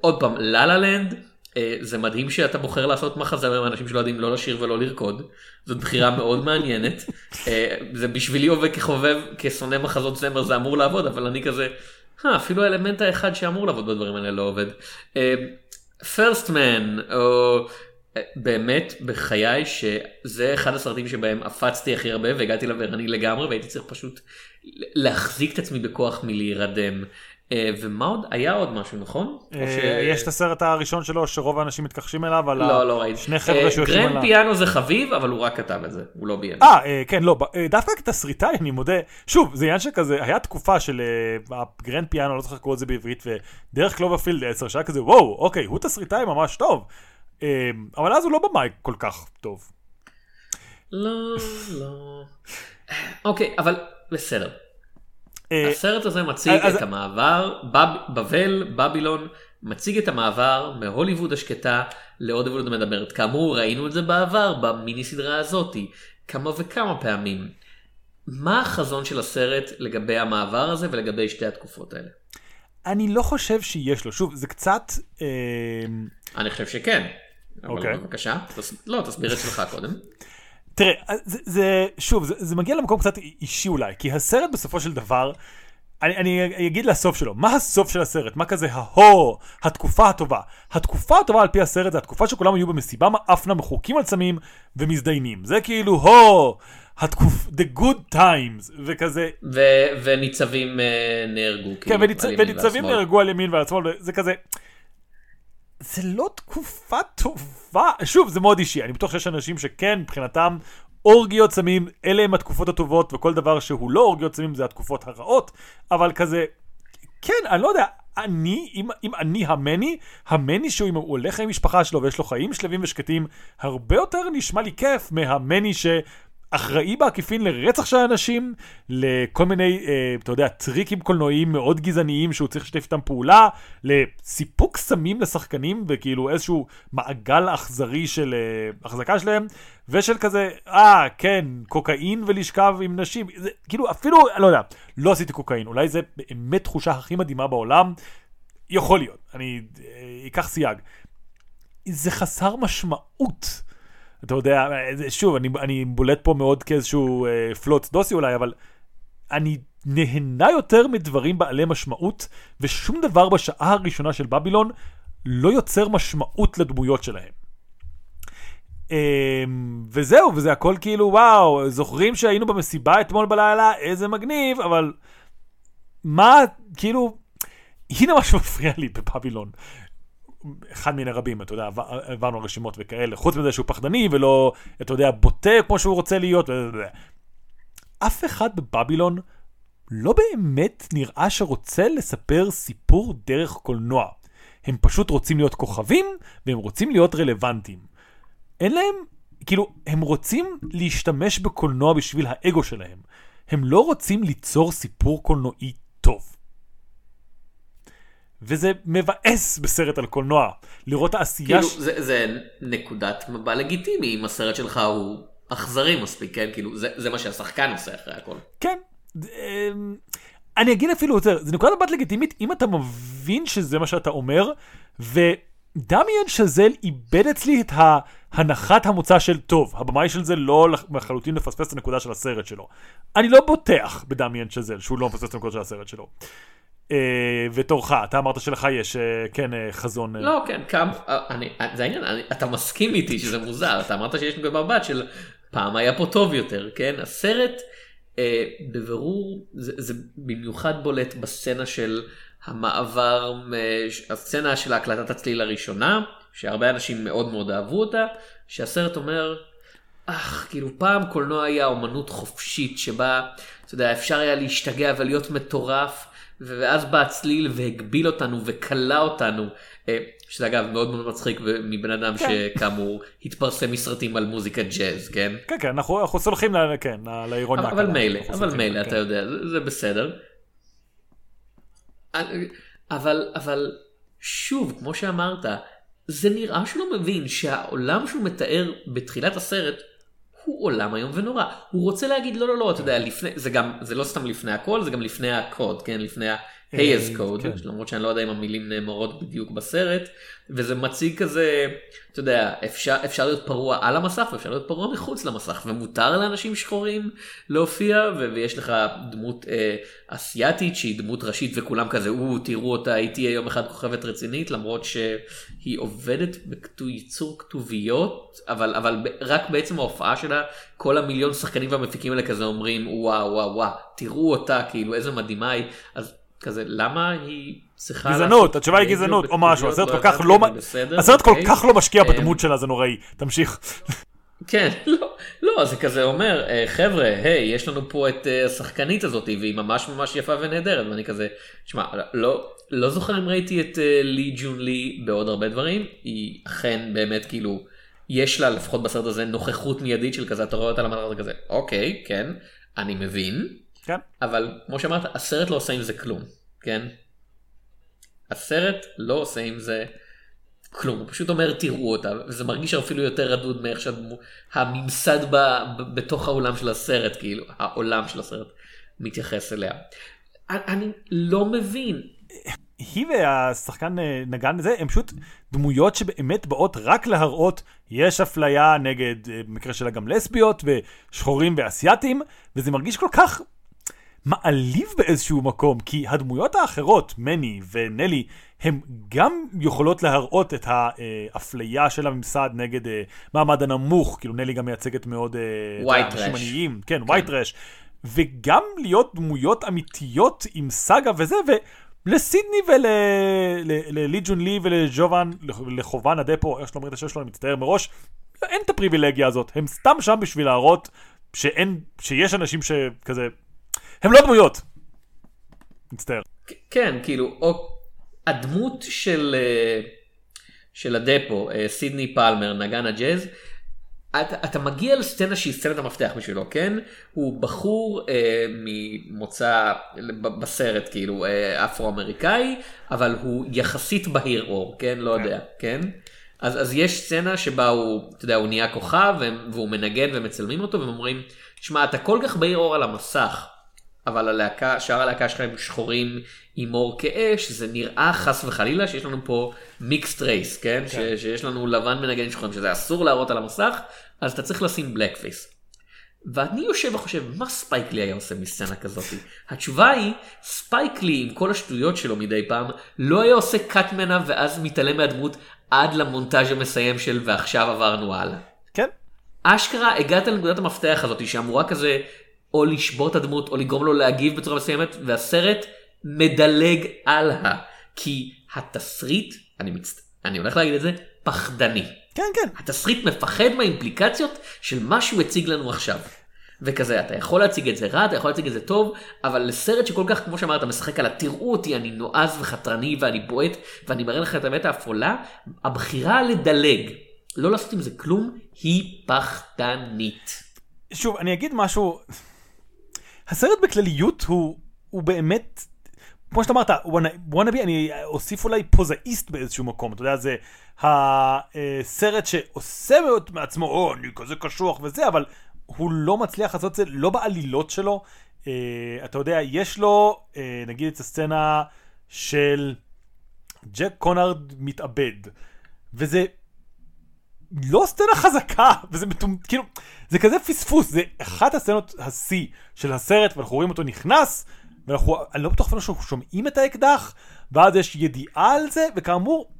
עוד פעם, לה לה לנד, זה מדהים שאתה בוחר לעשות מחזמר אנשים שלא יודעים לא לשיר ולא לרקוד. זאת בחירה מאוד מעניינת. אה, זה בשבילי עובד כחובב, כשונא מחזות זמר זה אמור לעבוד, אבל אני כזה, אה, אפילו האלמנט האחד שאמור לעבוד בדברים האלה לא עובד. פרסט אה, מן, או אה, באמת בחיי שזה אחד הסרטים שבהם עפצתי הכי הרבה והגעתי לברני לגמרי והייתי צריך פשוט להחזיק את עצמי בכוח מלהירדם. אה, ומה עוד? היה עוד משהו, נכון? אה, יש את הסרט הראשון שלו שרוב האנשים מתכחשים אליו, על לא, לא ראיתי. שני חבר'ה שיושבים עליו. גרנד פיאנו זה חביב, אבל הוא רק כתב את זה, הוא לא ביים. אה, כן, לא, דווקא כתסריטאי, אני מודה. שוב, זה עניין שכזה, היה תקופה של גרנד פיאנו, לא זוכר לקרוא את זה בעברית, ודרך קלוברפילד 10, שהיה כזה, וואו, אוקיי, הוא תסריטאי ממש טוב. אבל אז הוא לא במאי כל כך טוב. לא, לא. אוקיי, אבל בסדר. אה, הסרט הזה מציג. את המעבר, בב, בבל, בבילון, מציג את המעבר מהוליווד השקטה להוליווד המדברת. כאמור, ראינו את זה בעבר, במיני סדרה הזאתי, כמה וכמה פעמים. מה החזון של הסרט לגבי המעבר הזה ולגבי שתי התקופות האלה? אני לא חושב שיש לו, שוב, זה קצת... אה... אני חושב שכן. אוקיי. אבל בבקשה, תס... לא, תסביר את שלך קודם. תראה, זה, זה שוב, זה, זה מגיע למקום קצת אישי אולי, כי הסרט בסופו של דבר, אני, אני אגיד לסוף שלו, מה הסוף של הסרט? מה כזה ההו, התקופה הטובה? התקופה הטובה על פי הסרט זה התקופה שכולם היו במסיבה מאפנה, מחוקים על סמים ומזדיינים. זה כאילו הו, התקופ... the good times, וכזה... ו- וניצבים uh, נהרגו, כן, כאילו, וניצ... וניצבים נהרגו על ימין ועל שמאל, זה כזה... זה לא תקופה טובה. שוב, זה מאוד אישי, אני בטוח שיש אנשים שכן, מבחינתם, אורגיות סמים, אלה הם התקופות הטובות, וכל דבר שהוא לא אורגיות סמים זה התקופות הרעות, אבל כזה, כן, אני לא יודע, אני, אם, אם אני המני, המני שהוא אם הוא הולך עם משפחה שלו ויש לו חיים שלווים ושקטים, הרבה יותר נשמע לי כיף מהמני ש... אחראי בעקיפין לרצח של אנשים, לכל מיני, אה, אתה יודע, טריקים קולנועיים מאוד גזעניים שהוא צריך לשתף איתם פעולה, לסיפוק סמים לשחקנים וכאילו איזשהו מעגל אכזרי של אה, החזקה שלהם, ושל כזה, אה, כן, קוקאין ולשכב עם נשים, זה כאילו אפילו, לא יודע, לא עשיתי קוקאין, אולי זה באמת תחושה הכי מדהימה בעולם, יכול להיות, אני אה, אקח סייג. זה חסר משמעות. אתה יודע, שוב, אני, אני בולט פה מאוד כאיזשהו אה, פלוץ דוסי אולי, אבל אני נהנה יותר מדברים בעלי משמעות, ושום דבר בשעה הראשונה של בבילון לא יוצר משמעות לדמויות שלהם. אה, וזהו, וזה הכל כאילו, וואו, זוכרים שהיינו במסיבה אתמול בלילה, איזה מגניב, אבל מה, כאילו, הנה מה שמפריע לי בבבילון. אחד מיני רבים, אתה יודע, עברנו רשימות וכאלה, חוץ מזה שהוא פחדני ולא, אתה יודע, בוטה כמו שהוא רוצה להיות. אף אחד בבבילון לא באמת נראה שרוצה לספר סיפור דרך קולנוע. הם פשוט רוצים להיות כוכבים, והם רוצים להיות רלוונטיים. אין להם, כאילו, הם רוצים להשתמש בקולנוע בשביל האגו שלהם. הם לא רוצים ליצור סיפור קולנועי טוב. וזה מבאס בסרט על קולנוע. לראות העשייה... כאילו, זה, זה נקודת מבע לגיטימי אם הסרט שלך הוא אכזרי מספיק, כן? כאילו, זה, זה מה שהשחקן עושה אחרי הכל. כן. אמ, אני אגיד אפילו יותר, זה נקודת מבט לגיטימית אם אתה מבין שזה מה שאתה אומר, ודמיאן שזל איבד אצלי את הנחת המוצא של טוב, הבמאי של זה לא לחלוטין מפספס את הנקודה של הסרט שלו. אני לא בוטח בדמיאן שזל שהוא לא מפספס את הנקודה של הסרט שלו. Uh, ותורך, אתה אמרת שלך יש, uh, כן, uh, חזון. לא, כן, כמה, אני, זה העניין, אני, אתה מסכים איתי שזה מוזר, אתה אמרת שיש נקודת מבט של פעם היה פה טוב יותר, כן? הסרט אה, בבירור זה, זה במיוחד בולט בסצנה של המעבר, הסצנה של הקלטת הצליל הראשונה, שהרבה אנשים מאוד מאוד אהבו אותה, שהסרט אומר, אך, כאילו פעם קולנוע היה אומנות חופשית שבה, אתה יודע, אפשר היה להשתגע ולהיות מטורף, ואז בא הצליל והגביל אותנו וכלא אותנו. אה, שזה אגב מאוד מאוד מצחיק מבן אדם כן. שכאמור התפרסם מסרטים על מוזיקת ג'אז, כן? כן, כן, אנחנו, אנחנו סולחים לה, כן, לאירוניה. אבל מילא, אבל מילא, אתה כן. יודע, זה, זה בסדר. אבל, אבל שוב, כמו שאמרת, זה נראה שהוא לא מבין שהעולם שהוא מתאר בתחילת הסרט הוא עולם איום ונורא. הוא רוצה להגיד לא לא לא, אתה יודע, לפני, זה גם, זה לא סתם לפני הכל, זה גם לפני הקוד, כן? לפני ה... אה, קוד, כן. למרות שאני לא יודע אם המילים נאמרות בדיוק בסרט, וזה מציג כזה, אתה יודע, אפשר, אפשר להיות פרוע על המסך ואפשר להיות פרוע מחוץ למסך, ומותר לאנשים שחורים להופיע, ו- ויש לך דמות אה, אסייתית שהיא דמות ראשית וכולם כזה, או, תראו אותה, היא תהיה יום אחד כוכבת רצינית, למרות שהיא עובדת בייצור כתוביות, אבל, אבל רק בעצם ההופעה שלה, כל המיליון שחקנים והמפיקים האלה כזה אומרים, וואו וואו וואו, תראו אותה, כאילו איזה מדהימה היא. אז כזה למה היא צריכה גזענות התשובה היא גזענות או משהו הסרט כל כך לא הסרט כל אוקיי. כך לא משקיע אה, בדמות שלה זה נוראי תמשיך. כן לא לא זה כזה אומר אה, חבר'ה היי יש לנו פה את אה, השחקנית הזאת והיא ממש ממש יפה ונהדרת ואני כזה שמע לא לא זוכר אם ראיתי את לי ג'ון לי בעוד הרבה דברים היא אכן באמת כאילו יש לה לפחות בסרט הזה נוכחות מיידית של כזה אתה רואה אותה למטרה כזה אוקיי כן אני מבין כן. אבל כמו שאמרת, הסרט לא עושה עם זה כלום, כן? הסרט לא עושה עם זה כלום, הוא פשוט אומר תראו אותה, וזה מרגיש אפילו יותר רדוד מאיך שהממסד ב, ב, בתוך האולם של הסרט, כאילו, העולם של הסרט מתייחס אליה. אני לא מבין. היא והשחקן אה, נגן זה הם פשוט דמויות שבאמת באות רק להראות יש אפליה נגד אה, במקרה שלה גם לסביות ושחורים ואסייתים וזה מרגיש כל כך מעליב באיזשהו מקום, כי הדמויות האחרות, מני ונלי, הן גם יכולות להראות את האפליה של הממסד נגד אה, מעמד הנמוך, כאילו נלי גם מייצגת מאוד אה, טרש. עניים, כן, ווייט כן. טרש, וגם להיות דמויות אמיתיות עם סאגה וזה, ולסידני וללי ג'ון לי ולג'ובן, לחובן הדפו, איך שלא אומרים את השם שלו, אני מצטער מראש, אין את הפריבילגיה הזאת, הם סתם שם בשביל להראות שאין, שיש אנשים שכזה הם לא דמויות. מצטער. כן, כאילו, או הדמות של, אה, של הדפו, אה, סידני פלמר, נגן הג'אז, אתה, אתה מגיע לסצנה שהיא סצנת המפתח בשבילו, כן? הוא בחור אה, ממוצא, בסרט כאילו, אה, אפרו-אמריקאי, אבל הוא יחסית בהיר אור, כן? לא כן. יודע, כן? אז, אז יש סצנה שבה הוא, אתה יודע, הוא נהיה כוכב, והוא מנגן ומצלמים אותו, והם אומרים, שמע, אתה כל כך בהיר עור על המסך, אבל הלהקה, שאר הלהקה שלהם שחורים עם עור כהה, ש זה נראה חס וחלילה שיש לנו פה mixed race, כן? כן. ש, שיש לנו לבן מנגן שחורים, שזה אסור להראות על המסך, אז אתה צריך לשים blackface. ואני יושב וחושב, מה ספייק לי היה עושה מסצנה כזאת? התשובה היא, ספייק לי עם כל השטויות שלו מדי פעם, לא היה עושה cut מנה ואז מתעלם מהדמות עד למונטאז' המסיים של ועכשיו עברנו הלאה. כן. אשכרה הגעת לנקודת המפתח הזאת שאמורה כזה או לשבור את הדמות או לגרום לו להגיב בצורה מסוימת והסרט מדלג הלאה כי התסריט אני מצט... אני הולך להגיד את זה פחדני. כן כן. התסריט מפחד מהאימפליקציות של מה שהוא הציג לנו עכשיו. וכזה אתה יכול להציג את זה רע אתה יכול להציג את זה טוב אבל לסרט שכל כך כמו שאמרת משחק על התראו אותי אני נועז וחתרני ואני בועט ואני מראה לך את האמת האפולה הבחירה לדלג לא לעשות עם זה כלום היא פחדנית. שוב אני אגיד משהו הסרט בכלליות הוא, הוא באמת כמו שאתה אמרת, וואנאבי, אני אוסיף אולי פוזאיסט באיזשהו מקום, אתה יודע, זה הסרט שעושה מעצמו, או, אני כזה קשוח וזה, אבל הוא לא מצליח לעשות את זה, לא בעלילות שלו. Uh, אתה יודע, יש לו, uh, נגיד את הסצנה של ג'ק קונארד מתאבד, וזה לא סצנה חזקה, וזה מטומ... כאילו, זה כזה פספוס, זה אחת הסצנות השיא של הסרט, ואנחנו רואים אותו נכנס, ואנחנו, אני לא בטוח אפילו שאנחנו שומעים את האקדח, ואז יש ידיעה על זה, וכאמור,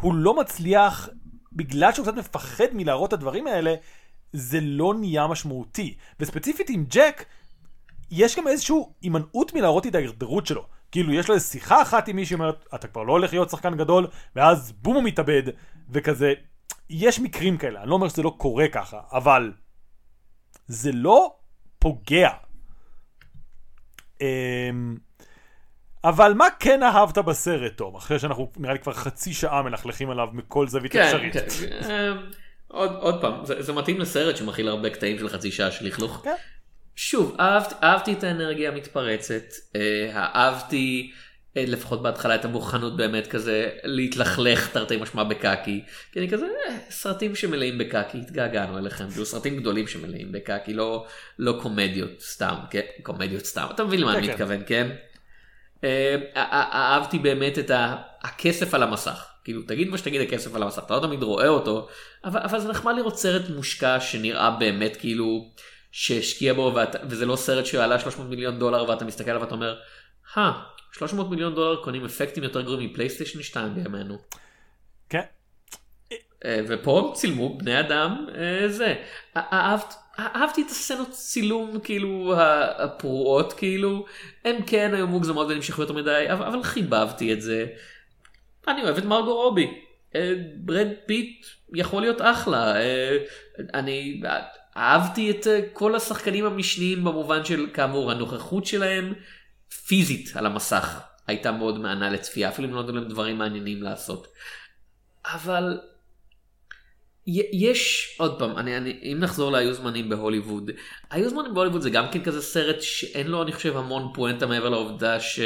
הוא לא מצליח, בגלל שהוא קצת מפחד מלהראות את הדברים האלה, זה לא נהיה משמעותי. וספציפית עם ג'ק, יש גם איזושהי הימנעות מלהראות את ההידרדרות שלו. כאילו, יש לו איזו שיחה אחת עם מישהי שאומרת, אתה כבר לא הולך להיות שחקן גדול, ואז בום הוא מתאבד, וכזה, יש מקרים כאלה, אני לא אומר שזה לא קורה ככה, אבל זה לא פוגע. אמ, אבל מה כן אהבת בסרט, תום? אחרי שאנחנו נראה לי כבר חצי שעה מלכלכים עליו מכל זווית כן, אפשרית. כן, אמ, עוד, עוד פעם, זה, זה מתאים לסרט שמכיל הרבה קטעים של חצי שעה של לכלוך. כן. שוב, אהבת, אהבתי את האנרגיה המתפרצת, אה, אהבתי אה, לפחות בהתחלה את המוכנות באמת כזה להתלכלך תרתי משמע בקקי. כי אני כזה, אה, סרטים שמלאים בקקי, התגעגענו אליכם, כאילו סרטים גדולים שמלאים בקקי, לא, לא קומדיות סתם, כן? קומדיות סתם, אתה מבין למה כן, אני כן. מתכוון, כן? אה, אה, אה, אהבתי באמת את הכסף על המסך. כאילו תגיד מה שתגיד הכסף על המסך, אתה לא תמיד רואה אותו, אבל, אבל זה נחמד לראות סרט מושקע שנראה באמת כאילו שהשקיע בו ואת, וזה לא סרט שעלה 300 מיליון דולר ואתה מסתכל עליו ואתה אומר, אה, 300 מיליון דולר קונים אפקטים יותר גרועים מפלייסטיישן 2 בימינו. כן. אה, ופה צילמו בני אדם אה, זה. אה- אהבת, אהבתי את הסצנות צילום כאילו הפרועות כאילו הם כן היו מוגזמות ונמשכו יותר מדי אבל, חיבבתי את זה. אני אוהב את מרגו רובי. ברד פיט יכול להיות אחלה. אני אהבתי את כל השחקנים המשניים במובן של כאמור הנוכחות שלהם פיזית על המסך הייתה מאוד מהנה לצפייה אפילו אם לא נתנו להם דברים מעניינים לעשות. אבל יש עוד פעם אני, אני אם נחזור להיו זמנים בהוליווד היו זמנים בהוליווד זה גם כן כזה סרט שאין לו אני חושב המון פואנטה מעבר לעובדה ש...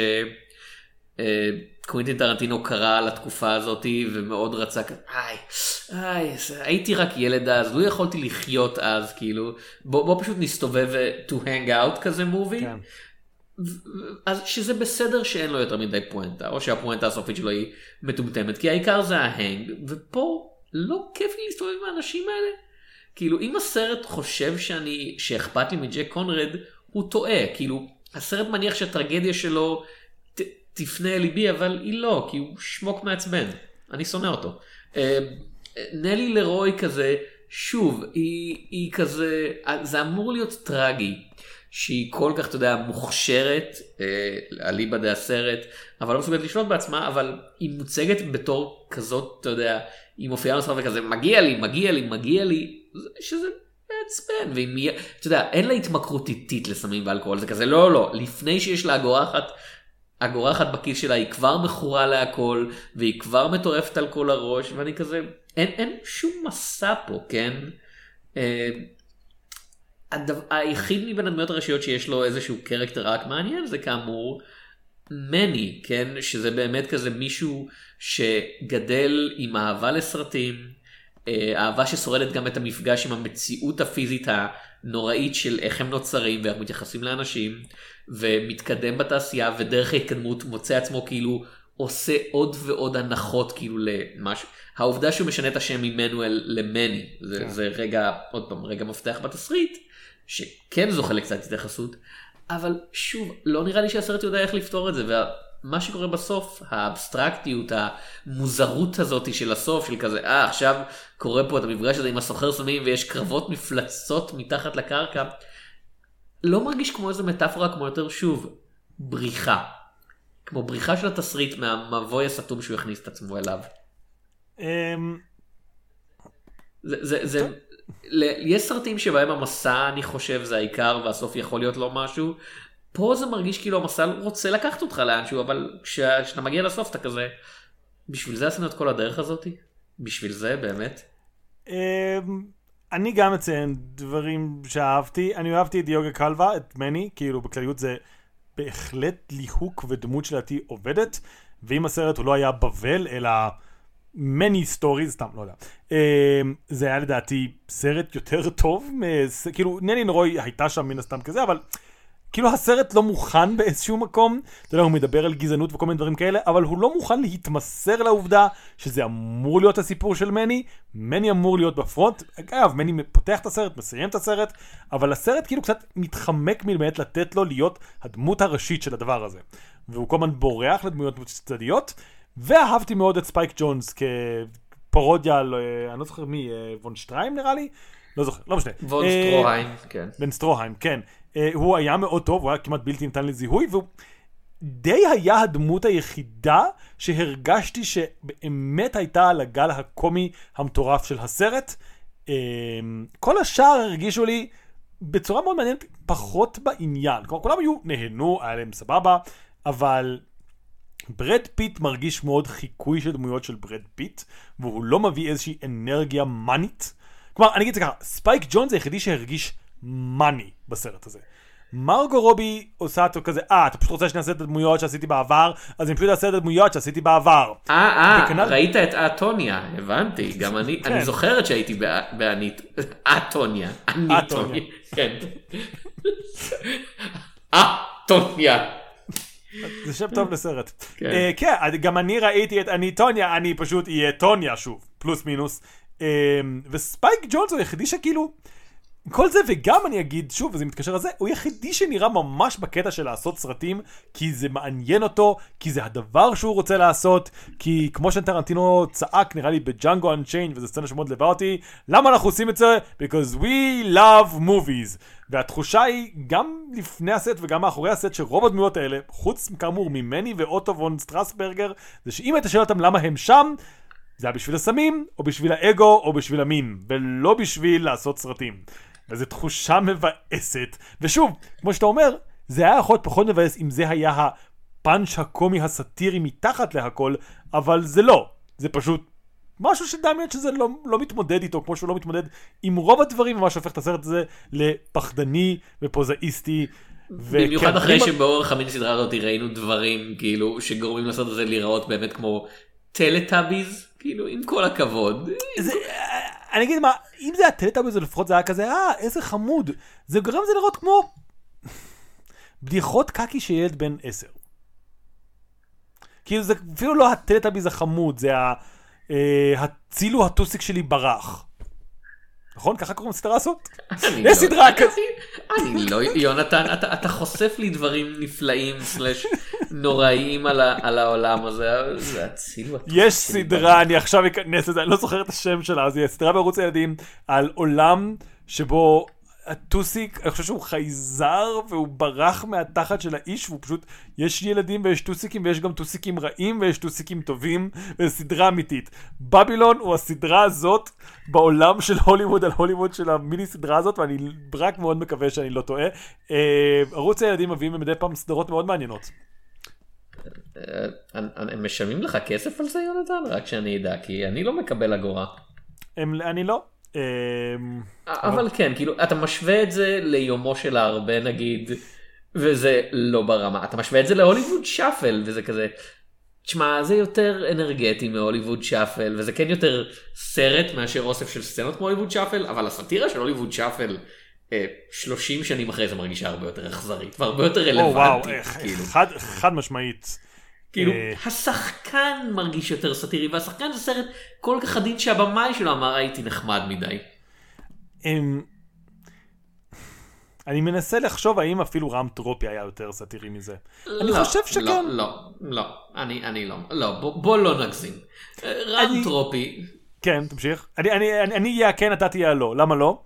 אה, קווינטין טרנטינו קרא על התקופה הזאתי ומאוד רצה כזה, איי, איי, הייתי רק ילד אז, לא יכולתי לחיות אז, כאילו, בוא, בוא פשוט נסתובב ו- hangout כזה movie, כן. אז שזה בסדר שאין לו יותר מדי פואנטה, או שהפואנטה הסופית שלו היא מטומטמת, כי העיקר זה ה hang, ופה לא כיף לי להסתובב עם האנשים האלה. כאילו, אם הסרט חושב שאני, שאכפת לי מג'ק קונרד, הוא טועה, כאילו, הסרט מניח שהטרגדיה שלו ת, תפנה אל ליבי, אבל היא לא, כי הוא שמוק מעצבן, אני שונא אותו. אה, נלי לרוי כזה, שוב, היא, היא כזה, זה אמור להיות טרגי. שהיא כל כך, אתה יודע, מוכשרת, אה, אליבא דה הסרט, אבל לא מסוגלת לשלוט בעצמה, אבל היא מוצגת בתור כזאת, אתה יודע, היא מופיעה בסרט וכזה, מגיע לי, מגיע לי, מגיע לי, זה- שזה מעצבן, ואם היא, אתה יודע, אין לה התמכרות איטית לסמים ואלכוהול, זה כזה, לא, לא, לפני שיש לה אגורה אחת בכיס שלה, היא כבר מכורה להכל, והיא כבר מטורפת על כל הראש, ואני כזה, אין, אין שום מסע פה, כן? הדבר, היחיד מבין הדמויות הראשיות שיש לו איזשהו קרקטר רק מעניין זה כאמור מני, כן? שזה באמת כזה מישהו שגדל עם אהבה לסרטים, אה, אהבה ששורדת גם את המפגש עם המציאות הפיזית הנוראית של איך הם נוצרים ואיך מתייחסים לאנשים, ומתקדם בתעשייה ודרך ההתקדמות מוצא עצמו כאילו עושה עוד ועוד הנחות כאילו למשהו. העובדה שהוא משנה את השם ממנואל למני, זה, כן. זה רגע, עוד פעם, רגע מפתח בתסריט, שכן זוכה לקצת התייחסות, אבל שוב, לא נראה לי שהסרט יודע איך לפתור את זה, ומה שקורה בסוף, האבסטרקטיות, המוזרות הזאת של הסוף, של כזה, אה, עכשיו קורה פה את המפגש הזה עם הסוחר סמים ויש קרבות מפלצות מתחת לקרקע, לא מרגיש כמו איזה מטאפורה, כמו יותר, שוב, בריחה. כמו בריחה של התסריט מהמבוי הסתום שהוא הכניס את עצמו אליו. אמ, זה, זה, זה, יש סרטים שבהם המסע אני חושב זה העיקר והסוף יכול להיות לא משהו. פה זה מרגיש כאילו המסע רוצה לקחת אותך לאנשהו אבל כשאתה מגיע לסוף אתה כזה בשביל זה עשינו את כל הדרך הזאתי? בשביל זה באמת? אמ, אני גם אציין דברים שאהבתי. אני אהבתי את יוגה קלווה, את מני, כאילו בכלליות זה בהחלט ליהוק ודמות שלדעתי עובדת, ואם הסרט הוא לא היה בבל, אלא many stories, סתם, לא יודע. אה, זה היה לדעתי סרט יותר טוב. כאילו, נני נרוי הייתה שם מן הסתם כזה, אבל כאילו הסרט לא מוכן באיזשהו מקום, אתה יודע, הוא מדבר על גזענות וכל מיני דברים כאלה, אבל הוא לא מוכן להתמסר לעובדה שזה אמור להיות הסיפור של מני, מני אמור להיות ב front, אגב, מני פותח את הסרט, מסיים את הסרט, אבל הסרט כאילו קצת מתחמק מלמעט לתת לו להיות הדמות הראשית של הדבר הזה. והוא כל הזמן בורח לדמויות צדדיות, ואהבתי מאוד את ספייק ג'ונס כפרודיה על, אה, אני לא זוכר מי, אה, וון שטריים נראה לי? לא זוכר, לא משנה. וון אה, סטרוהיים, כן. וון סטרוהיים, כן. הוא היה מאוד טוב, הוא היה כמעט בלתי ניתן לזיהוי, והוא די היה הדמות היחידה שהרגשתי שבאמת הייתה על הגל הקומי המטורף של הסרט. כל השאר הרגישו לי בצורה מאוד מעניינת פחות בעניין. כלומר, כולם היו, נהנו, היה להם סבבה, אבל ברד פיט מרגיש מאוד חיקוי של דמויות של ברד פיט, והוא לא מביא איזושהי אנרגיה מאנית. כלומר, אני אגיד את זה ככה, ספייק ג'ונס היחידי שהרגיש מאני בסרט הזה. מרגו רובי עושה אותו כזה, אה, אתה פשוט רוצה שאני אעשה את הדמויות שעשיתי בעבר, אז אני פשוט אעשה את הדמויות שעשיתי בעבר. אה, אה, וכנ"ל- ראית את אתוניה, הבנתי, גם אני, כן. אני זוכרת שהייתי בא- באנית, אתוניה. אניטוניה, כן. אתוניה. זה שם טוב לסרט. כן. אה, כן, גם אני ראיתי את אני טוניה, אני פשוט אהיה טוניה שוב, פלוס מינוס. אה, וספייק ג'ונס הוא היחידי שכאילו, כל זה וגם אני אגיד שוב, וזה מתקשר לזה, הוא היחידי שנראה ממש בקטע של לעשות סרטים, כי זה מעניין אותו, כי זה הדבר שהוא רוצה לעשות, כי כמו שטרנטינו צעק נראה לי בג'אנגו אנצ'יין, וזו סצנה שמאוד ליווה אותי, למה אנחנו עושים את זה? Because we love movies. והתחושה היא, גם לפני הסט וגם מאחורי הסט, שרוב הדמויות האלה, חוץ כאמור ממני ואוטו וון סטרסברגר, זה שאם היית שואל אותם למה הם שם, זה היה בשביל הסמים, או בשביל האגו, או בשביל המין, ולא בשביל לעשות סרטים. וזו תחושה מבאסת. ושוב, כמו שאתה אומר, זה היה יכול להיות פחות מבאס אם זה היה הפאנץ' הקומי הסאטירי מתחת להכל, אבל זה לא. זה פשוט משהו שדמיין שזה לא, לא מתמודד איתו, כמו שהוא לא מתמודד עם רוב הדברים, ומה שהופך את הסרט הזה לפחדני ופוזאיסטי. במיוחד אחרי אני- שבאורך המיני סדרה הזאת ראינו דברים כאילו שגורמים לסרט הזה להיראות באמת כמו טלטאביז, כאילו עם כל הכבוד. זה, אני אגיד מה, אם זה היה טלטאביז לפחות זה היה כזה, אה, איזה חמוד. זה גורם לזה לראות כמו בדיחות קקי של ילד בן עשר. כאילו זה אפילו לא הטלטאביז החמוד, זה ה... אה, הצילו הטוסיק שלי ברח. נכון? ככה קוראים לסדרה הזאת? יש לא- סדרה כזאת. אני לא, יונתן, אתה, חושף לי דברים נפלאים סלש נוראיים על, העולם הזה, זה הטוב יש סדרה, אני עכשיו אכנס לזה, אני לא זוכר את השם שלה, אז היא סדרה בערוץ הילדים על עולם שבו הטוסיק, אני חושב שהוא חייזר והוא ברח מהתחת של האיש, והוא פשוט, יש ילדים ויש טוסיקים ויש גם טוסיקים רעים ויש טוסיקים טובים, וזו סדרה אמיתית. בבילון הוא הסדרה הזאת בעולם של הוליווד על הוליווד של המיני סדרה הזאת, ואני רק מאוד מקווה שאני לא טועה. אה, ערוץ הילדים מביאים מדי פעם סדרות מאוד מעניינות. אה, הם משלמים לך כסף על זה יונתן? רק שאני אדע, כי אני לא מקבל אגורה. הם, אני לא. אה, אבל כן, כאילו, אתה משווה את זה ליומו של הרבה נגיד, וזה לא ברמה. אתה משווה את זה ל Hollywood Shuffle, וזה כזה, תשמע, זה יותר אנרגטי מ Hollywood Shuffle, וזה כן יותר סרט מאשר אוסף של סצנות כמו Hollywood Shuffle, אבל הסאטירה של Hollywood Shuffle, אה, 30 שנים אחרי זה מרגישה הרבה יותר אכזרית, והרבה יותר או וואו, רלוונטית, אה, כאילו. חד, חד משמעית. כאילו, אה, השחקן מרגיש יותר סאטירי, והשחקן זה סרט כל כך עדין שהבמאי שלו אמר הייתי נחמד מדי. הם... אני מנסה לחשוב האם אפילו רם טרופי היה יותר סאטירי מזה. אני לא, חושב שכן. לא, לא, לא, אני, אני לא, לא, בוא, בוא לא נגזים. אה, רן אני- טרופי, כן, תמשיך. אני, אני, אני, אני אהיה כן, אתה תהיה הלא. למה לא?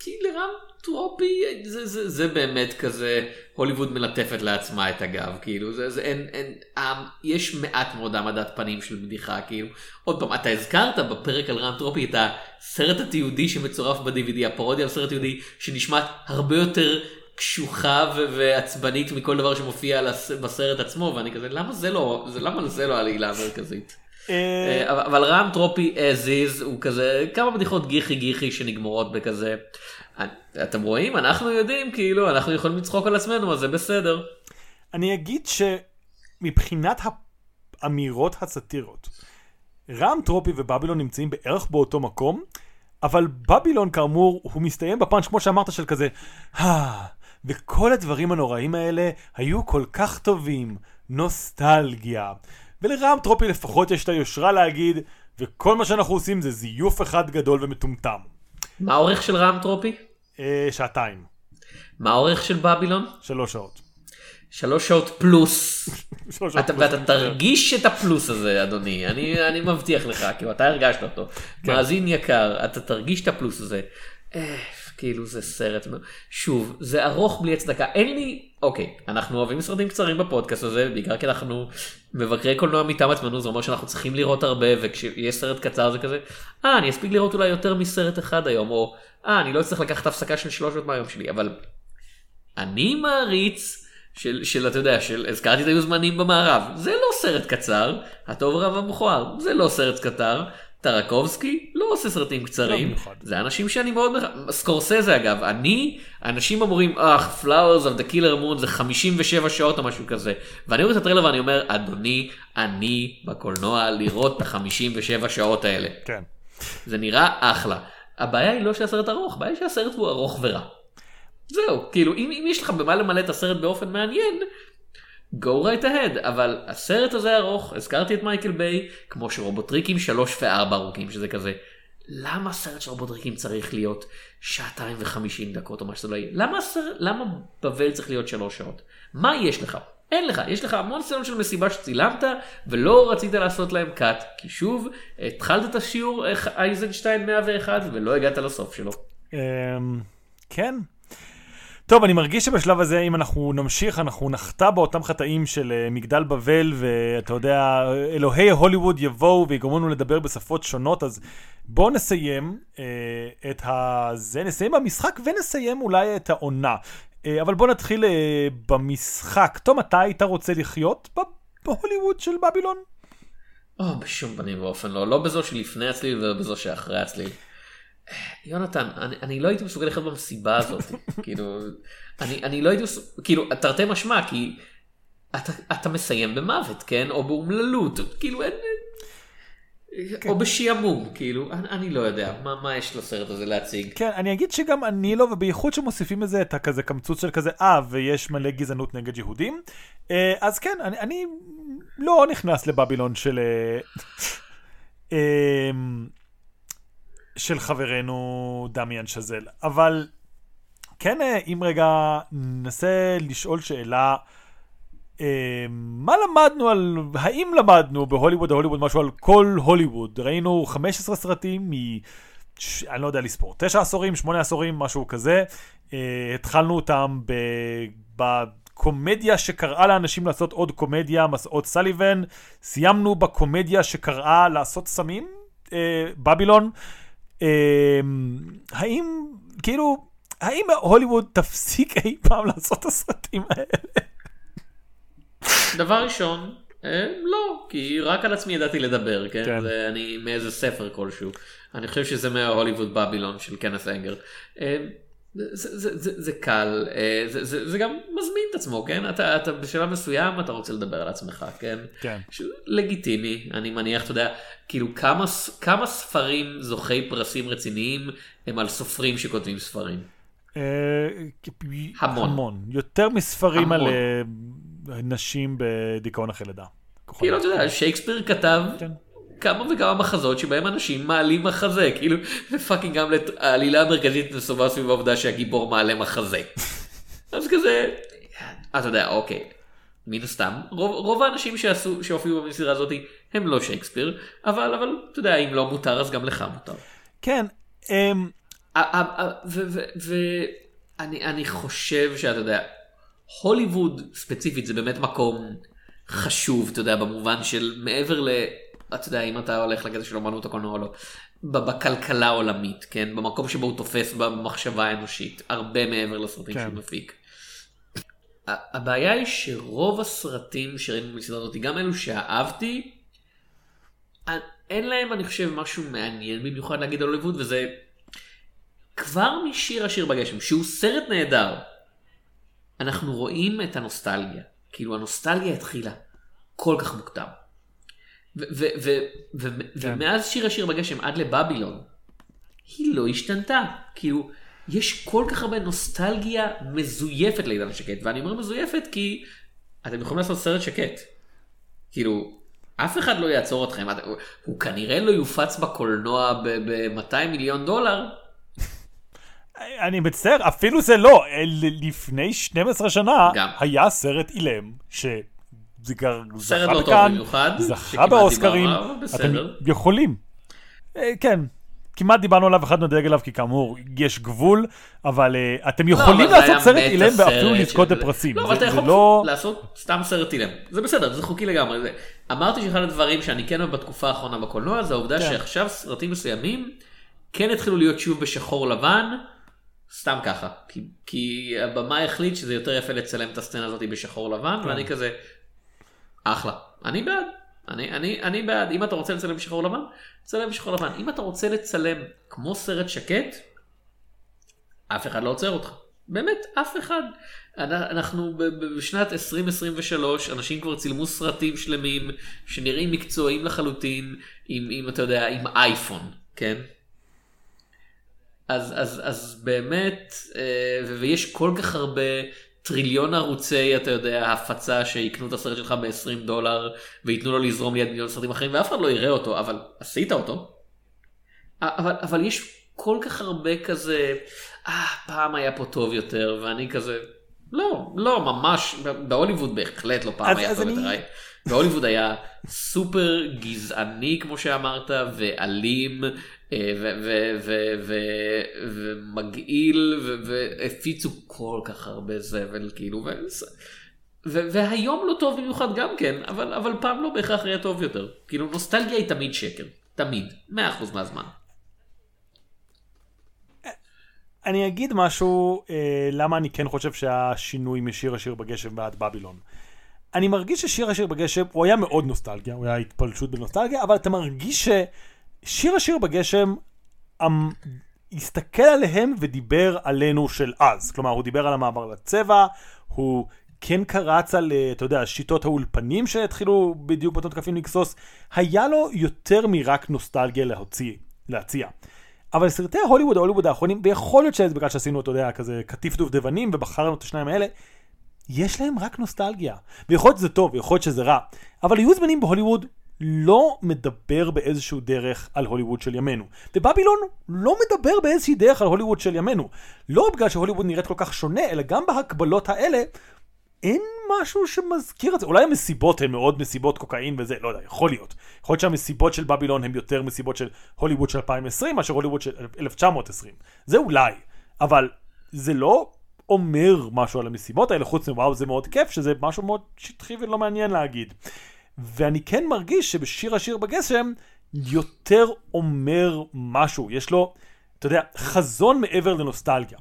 כי לרן טרופי זה, זה, זה באמת כזה הוליווד מלטפת לעצמה את הגב כאילו זה, זה אין, אין אה, יש מעט מאוד העמדת פנים של בדיחה כאילו עוד פעם אתה הזכרת בפרק על רן טרופי את הסרט התיעודי שמצורף ב-DVD הפרודיה על סרט תיעודי שנשמעת הרבה יותר קשוחה ועצבנית מכל דבר שמופיע בסרט עצמו ואני כזה למה זה לא זה למה זה לא העלילה המרכזית. אה, אבל- אבל רם טרופי as is הוא כזה כמה בדיחות גיחי גיחי שנגמרות בכזה. אתם רואים אנחנו יודעים כאילו אנחנו יכולים לצחוק על עצמנו אז זה בסדר. אני אגיד שמבחינת האמירות הסאטירות, רם טרופי ובבילון נמצאים בערך באותו מקום, אבל בבילון כאמור הוא מסתיים בפאנץ' כמו שאמרת של כזה, "אה, וכל הדברים הנוראים האלה היו כל כך טובים, נוסטלגיה. ולרם טרופי לפחות יש את היושרה להגיד, וכל מה שאנחנו עושים זה זיוף אחד גדול ומטומטם. מה האורך של רם טרופי? אה, שעתיים, מה האורך של בבילון? שלוש שעות. שלוש שעות פלוס. שלוש שעות אתה, פלוס, ואתה. תרגיש את הפלוס הזה אדוני אני, אני מבטיח לך כאילו אתה הרגשת אותו כן. מאזין יקר אתה תרגיש את הפלוס הזה. אה, כאילו זה סרט שוב זה ארוך בלי הצדקה אין לי אוקיי אנחנו אוהבים סרטים קצרים בפודקאסט הזה בעיקר כי אנחנו מבקרי קולנוע מטעם עצמנו זה אומר שאנחנו צריכים לראות הרבה וכשיש סרט קצר זה כזה אה אני אספיק לראות אולי יותר מסרט אחד היום או אה אני לא אצטרך לקחת הפסקה של שלוש שעות מהיום שלי אבל אני מעריץ של, של אתה יודע, של הזכרתי את היו זמנים במערב, זה לא סרט קצר, הטוב רב המכוער, זה לא סרט קצר, טרקובסקי לא עושה סרטים קצרים, לא. זה אנשים שאני מאוד, סקורסזה אגב, אני, אנשים אומרים, אך, Flowers of the Killer Moon זה 57 שעות או משהו כזה, ואני רואה את הטריילר ואני אומר, אדוני, אני בקולנוע לראות את ה-57 שעות האלה, כן. זה נראה אחלה. הבעיה היא לא שהסרט ארוך, הבעיה היא שהסרט הוא ארוך ורע. זהו, כאילו אם, אם יש לך במה למלא את הסרט באופן מעניין, go right ahead, אבל הסרט הזה ארוך, הזכרתי את מייקל ביי, כמו שרובוטריקים 3 ו-4 ארוכים, שזה כזה, למה סרט של רובוטריקים צריך להיות שעתיים וחמישים דקות או מה שזה לא יהיה? למה, למה בבל צריך להיות שלוש שעות? מה יש לך? אין לך, יש לך המון סצנות של מסיבה שצילמת ולא רצית לעשות להם קאט, כי שוב, התחלת את השיעור אייזנשטיין 101 ולא הגעת לסוף שלו. אמ, כן. טוב, אני מרגיש שבשלב הזה, אם אנחנו נמשיך, אנחנו נחטא באותם חטאים של אה, מגדל בבל, ואתה יודע, אלוהי הוליווד יבואו ויגרמו לנו לדבר בשפות שונות, אז בואו נסיים אה, את ה... זה, נסיים במשחק ונסיים אולי את העונה. אה, אבל בואו נתחיל אה, במשחק. תום, אתה היית רוצה לחיות בהוליווד של בבילון? או, בשום פנים ואופן לא, לא בזו שלפני הצליל ולא בזו שאחרי הצליל. יונתן, אני, אני לא הייתי מסוגל לחיות במסיבה הזאת, כאילו, אני, אני לא הייתי מסוגל, כאילו, תרתי משמע, כי אתה, אתה מסיים במוות, כן? או באומללות, כאילו, אין... כן. או בשעמום, כאילו, אני, אני לא יודע, מה, מה יש לסרט הזה להציג? כן, אני אגיד שגם אני לא, ובייחוד שמוסיפים לזה את הכזה קמצוץ של כזה, אה, ויש מלא גזענות נגד יהודים. אה, אז כן, אני, אני לא נכנס לבבילון של... אה, אה, של חברנו דמיאן שזל, אבל כן, אה, אם רגע ננסה לשאול שאלה, מה למדנו על, האם למדנו בהוליווד ההוליווד משהו על כל הוליווד? ראינו 15 סרטים מ... ש... אני לא יודע לספור, תשע עשורים, שמונה עשורים, משהו כזה. אה, התחלנו אותם ב... בקומדיה שקראה לאנשים לעשות עוד קומדיה, מסעות סליבן. סיימנו בקומדיה שקראה לעשות סמים, אה, בבילון. אה, האם, כאילו, האם הוליווד תפסיק אי פעם לעשות את הסרטים האלה? דבר ראשון, אה, לא, כי רק על עצמי ידעתי לדבר, כן? כן. זה אני מאיזה ספר כלשהו. אני חושב שזה מההוליווד בבילון של קנת אנגר. אה, זה, זה, זה, זה קל, אה, זה, זה, זה גם מזמין את עצמו, כן? אתה, אתה בשלב מסוים אתה רוצה לדבר על עצמך, כן? כן. לגיטימי, אני מניח, אתה יודע, כאילו כמה, כמה ספרים זוכי פרסים רציניים הם על סופרים שכותבים ספרים. המון. המון. יותר מספרים על המון. אה, נשים בדיכאון אחרי לידה. כאילו, אתה יודע, שייקספיר כתב כן. כמה וכמה מחזות שבהם אנשים מעלים מחזה, כאילו, פאקינג גמלט, העלילה המרכזית נסובה סביב העובדה שהגיבור מעלה מחזה. אז כזה, אתה יודע, אוקיי, מן הסתם, רוב, רוב האנשים שעשו, שהופיעו במסירה הזאת הם לא שייקספיר, אבל, אבל, אתה יודע, אם לו מותר אז גם לך מותר. כן, אמ, ואני אני חושב שאתה יודע, הוליווד ספציפית זה באמת מקום חשוב, אתה יודע, במובן של מעבר ל... אתה יודע, אם אתה הולך לקטע של אמנות הקולנוע או לא, בכלכלה העולמית, כן? במקום שבו הוא תופס במחשבה האנושית, הרבה מעבר לסרטים כן. שהוא מפיק. הבעיה היא שרוב הסרטים שראינו בסדרה הזאת, גם אלו שאהבתי, אין להם אני חושב משהו מעניין במיוחד להגיד על הוליווד וזה כבר משיר השיר בגשם שהוא סרט נהדר. אנחנו רואים את הנוסטלגיה כאילו הנוסטלגיה התחילה כל כך מוקדם. ו- ו- ו- ו- כן. ומאז שיר השיר בגשם עד לבבילון היא לא השתנתה כאילו יש כל כך הרבה נוסטלגיה מזויפת לעידן השקט ואני אומר מזויפת כי אתם יכולים לעשות סרט שקט. כאילו אף אחד לא יעצור אתכם את- הוא כנראה לא יופץ בקולנוע ב-200 מיליון דולר אני מצטער, אפילו זה לא. ל- לפני 12 שנה גם. היה סרט אילם, ש... זה גר... סרט זכה לא טוב בכאן, במיוחד, זכה באוסקרים. אתם יכולים. אה, כן, כמעט דיברנו עליו, אחד נדלג עליו, כי כאמור, יש גבול, אבל אה, אתם יכולים לא, היה לעשות סרט אילם ואפילו לזכות בפרסים. לא, אבל אתה יכול לא... לעשות סתם סרט אילם. זה בסדר, זה חוקי לגמרי. זה- אמרתי שאחד הדברים שאני כן אוהב בתקופה האחרונה בקולנוע זה העובדה כן. שעכשיו סרטים מסוימים כן התחילו להיות שוב בשחור לבן. סתם ככה, כי, כי הבמאי החליט שזה יותר יפה לצלם את הסצנה הזאת בשחור לבן, כן. ואני כזה, אחלה, אני בעד, אני, אני, אני בעד, אם אתה רוצה לצלם בשחור לבן, צלם בשחור לבן, אם אתה רוצה לצלם כמו סרט שקט, אף אחד לא עוצר אותך. באמת, אף אחד. אנ- אנחנו בשנת 2023, אנשים כבר צילמו סרטים שלמים שנראים מקצועיים לחלוטין, עם, עם אתה יודע, עם אייפון, כן? אז, אז, אז באמת, אה, ויש כל כך הרבה טריליון ערוצי, אתה יודע, הפצה שיקנו את הסרט שלך ב-20 דולר וייתנו לו לזרום ליד מיליון סרטים אחרים ואף אחד לא יראה אותו, אבל עשית אותו. אבל, אבל יש כל כך הרבה כזה, אה, פעם היה פה טוב יותר, ואני כזה, לא, לא, ממש, בהוליווד בהחלט לא פעם אז- היה אז טוב אני- יותר. בהוליווד היה סופר גזעני, כמו שאמרת, ואלים, ומגעיל, ו- והפיצו כל כך הרבה זבל, כאילו, והיום לא טוב במיוחד גם כן, אבל, אבל פעם לא בהכרח היה טוב יותר. כאילו, נוסטלגיה היא תמיד שקר, תמיד, 100% מהזמן. אני אגיד משהו, אה, למה אני כן חושב שהשינוי משיר השיר בגשם ועד בבילון. אני מרגיש ששיר השיר בגשם, הוא היה מאוד נוסטלגיה, הוא היה התפלשות בנוסטלגיה, אבל אתה מרגיש ששיר השיר בגשם אמ, הסתכל עליהם ודיבר עלינו של אז. כלומר, הוא דיבר על המעבר לצבע, הוא כן קרץ על, אה, אתה יודע, שיטות האולפנים שהתחילו בדיוק באותות קפים לגסוס. היה לו יותר מרק נוסטלגיה להוציא, להציע. אבל סרטי ההוליווד, ההוליווד האחרונים, ויכול להיות שזה בגלל שעשינו, אתה יודע, כזה קטיף דובדבנים ובחרנו את השניים האלה, יש להם רק נוסטלגיה. ויכול להיות שזה טוב, ויכול להיות שזה רע. אבל היו זמנים בהוליווד לא מדבר באיזשהו דרך על הוליווד של ימינו. ובבילון לא מדבר באיזושהי דרך על הוליווד של ימינו. לא בגלל שהוליווד נראית כל כך שונה, אלא גם בהקבלות האלה, אין משהו שמזכיר את זה. אולי המסיבות הן מאוד מסיבות קוקאין וזה, לא יודע, יכול להיות. יכול להיות שהמסיבות של בבילון הן יותר מסיבות של הוליווד של 2020 מאשר הוליווד של 1920. זה אולי, אבל זה לא אומר משהו על המסיבות האלה, חוץ מוואו זה מאוד כיף, שזה משהו מאוד שטחי ולא מעניין להגיד. ואני כן מרגיש שבשיר השיר בגשם יותר אומר משהו, יש לו, אתה יודע, חזון מעבר לנוסטלגיה.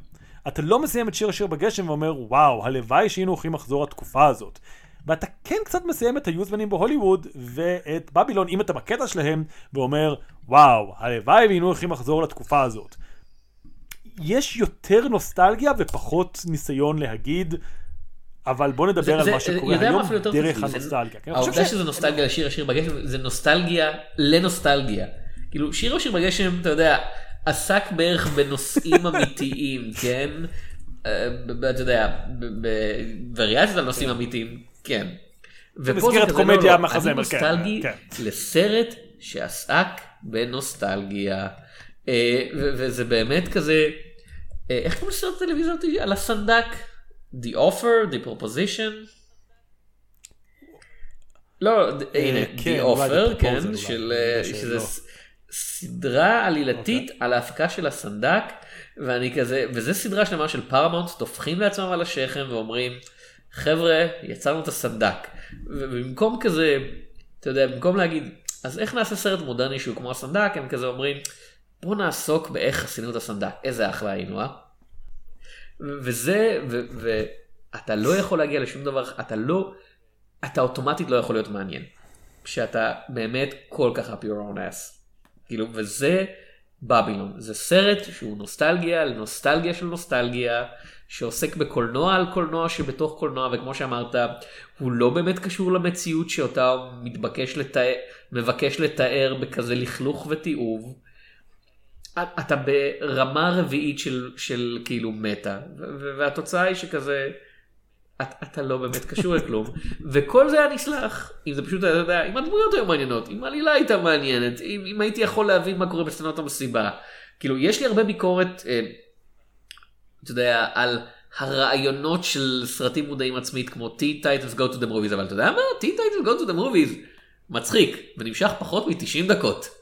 אתה לא מסיים את שיר השיר בגשם ואומר, וואו, הלוואי שהיינו הולכים לחזור לתקופה הזאת. ואתה כן קצת מסיים את היוזמנים בהוליווד ואת בבילון, אם אתה בקטע שלהם, ואומר, וואו, הלוואי והיינו הולכים לחזור לתקופה הזאת. יש יותר נוסטלגיה ופחות ניסיון להגיד, אבל בוא נדבר זה- על זה- מה שקורה היום דרך הנוסטלגיה. כן, אני העובדה שזה נוסטלגיה לשיר השיר בגשם זה נוסטלגיה לנוסטלגיה. כאילו שיר השיר בגשם אתה יודע עסק בערך בנושאים אמיתיים כן. אה, אתה יודע בווריאציות על נושאים אמיתיים כן. במסגרת כזה, קומדיה לא, לא, מחזמר, אני כן, נוסטלגי כן. לסרט שעסק בנוסטלגיה. אה, וזה באמת כזה אה, איך קוראים לסרט טלוויזיה? על הסנדק? The offer, the proposition. לא, ד- הנה, כן, The offer, כן, אה. שזה סדרה עלילתית אוקיי. על ההפקה של הסנדק, ואני כזה, וזה סדרה שלמה של פרמונט, טופחים לעצמם על השכם ואומרים, חבר'ה, יצרנו את הסנדק. ובמקום כזה, אתה יודע, במקום להגיד, אז איך נעשה סרט מודרני שהוא כמו הסנדק, הם כזה אומרים, בוא נעסוק באיך עשינו את הסנדק, איזה אחלה היינו, אה? וזה, ואתה לא יכול להגיע לשום דבר, אתה לא, אתה אוטומטית לא יכול להיות מעניין. כשאתה באמת כל כך happy your own ass. כאילו, וזה בבילון. זה סרט שהוא נוסטלגיה לנוסטלגיה של נוסטלגיה, שעוסק בקולנוע על קולנוע שבתוך קולנוע, וכמו שאמרת, הוא לא באמת קשור למציאות שאותה הוא מתבקש לתאר, מבקש לתאר בכזה לכלוך ותיעוב. אתה ברמה רביעית של, של כאילו מטה, והתוצאה היא שכזה, אתה, אתה לא באמת קשור לכלום, וכל זה היה נסלח, אם זה פשוט, אתה יודע, אם הדמויות היו מעניינות, אם העלילה הייתה מעניינת, אם, אם הייתי יכול להבין מה קורה בסצנות המסיבה. כאילו, יש לי הרבה ביקורת, אה, אתה יודע, על הרעיונות של סרטים מודעים עצמית, כמו Teen Titles Go to the Movies, אבל אתה יודע מה? Teen Titles Go to the Movies מצחיק, ונמשך פחות מ-90 דקות.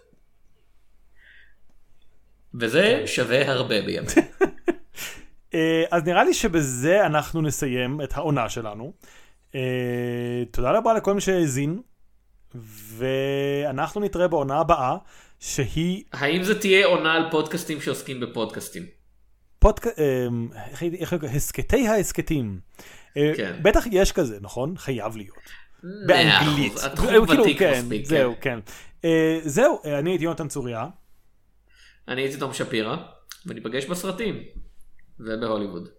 וזה שווה הרבה בימינו. אה, אז נראה לי שבזה אנחנו נסיים את העונה שלנו. אה, תודה רבה לכל מי שהאזין, ואנחנו נתראה בעונה הבאה, שהיא... האם זה תהיה עונה על פודקאסטים שעוסקים בפודקאסטים? פודק... אה, איך הסכתי ההסכתים. כן. בטח יש כזה, נכון? חייב להיות. באנגלית. התחום כאילו, ותיק כן, מספיק. זהו, כן. זהו, אני הייתי יונתן צוריה. אני הייתי תום שפירא, וניפגש בסרטים. ובהוליווד.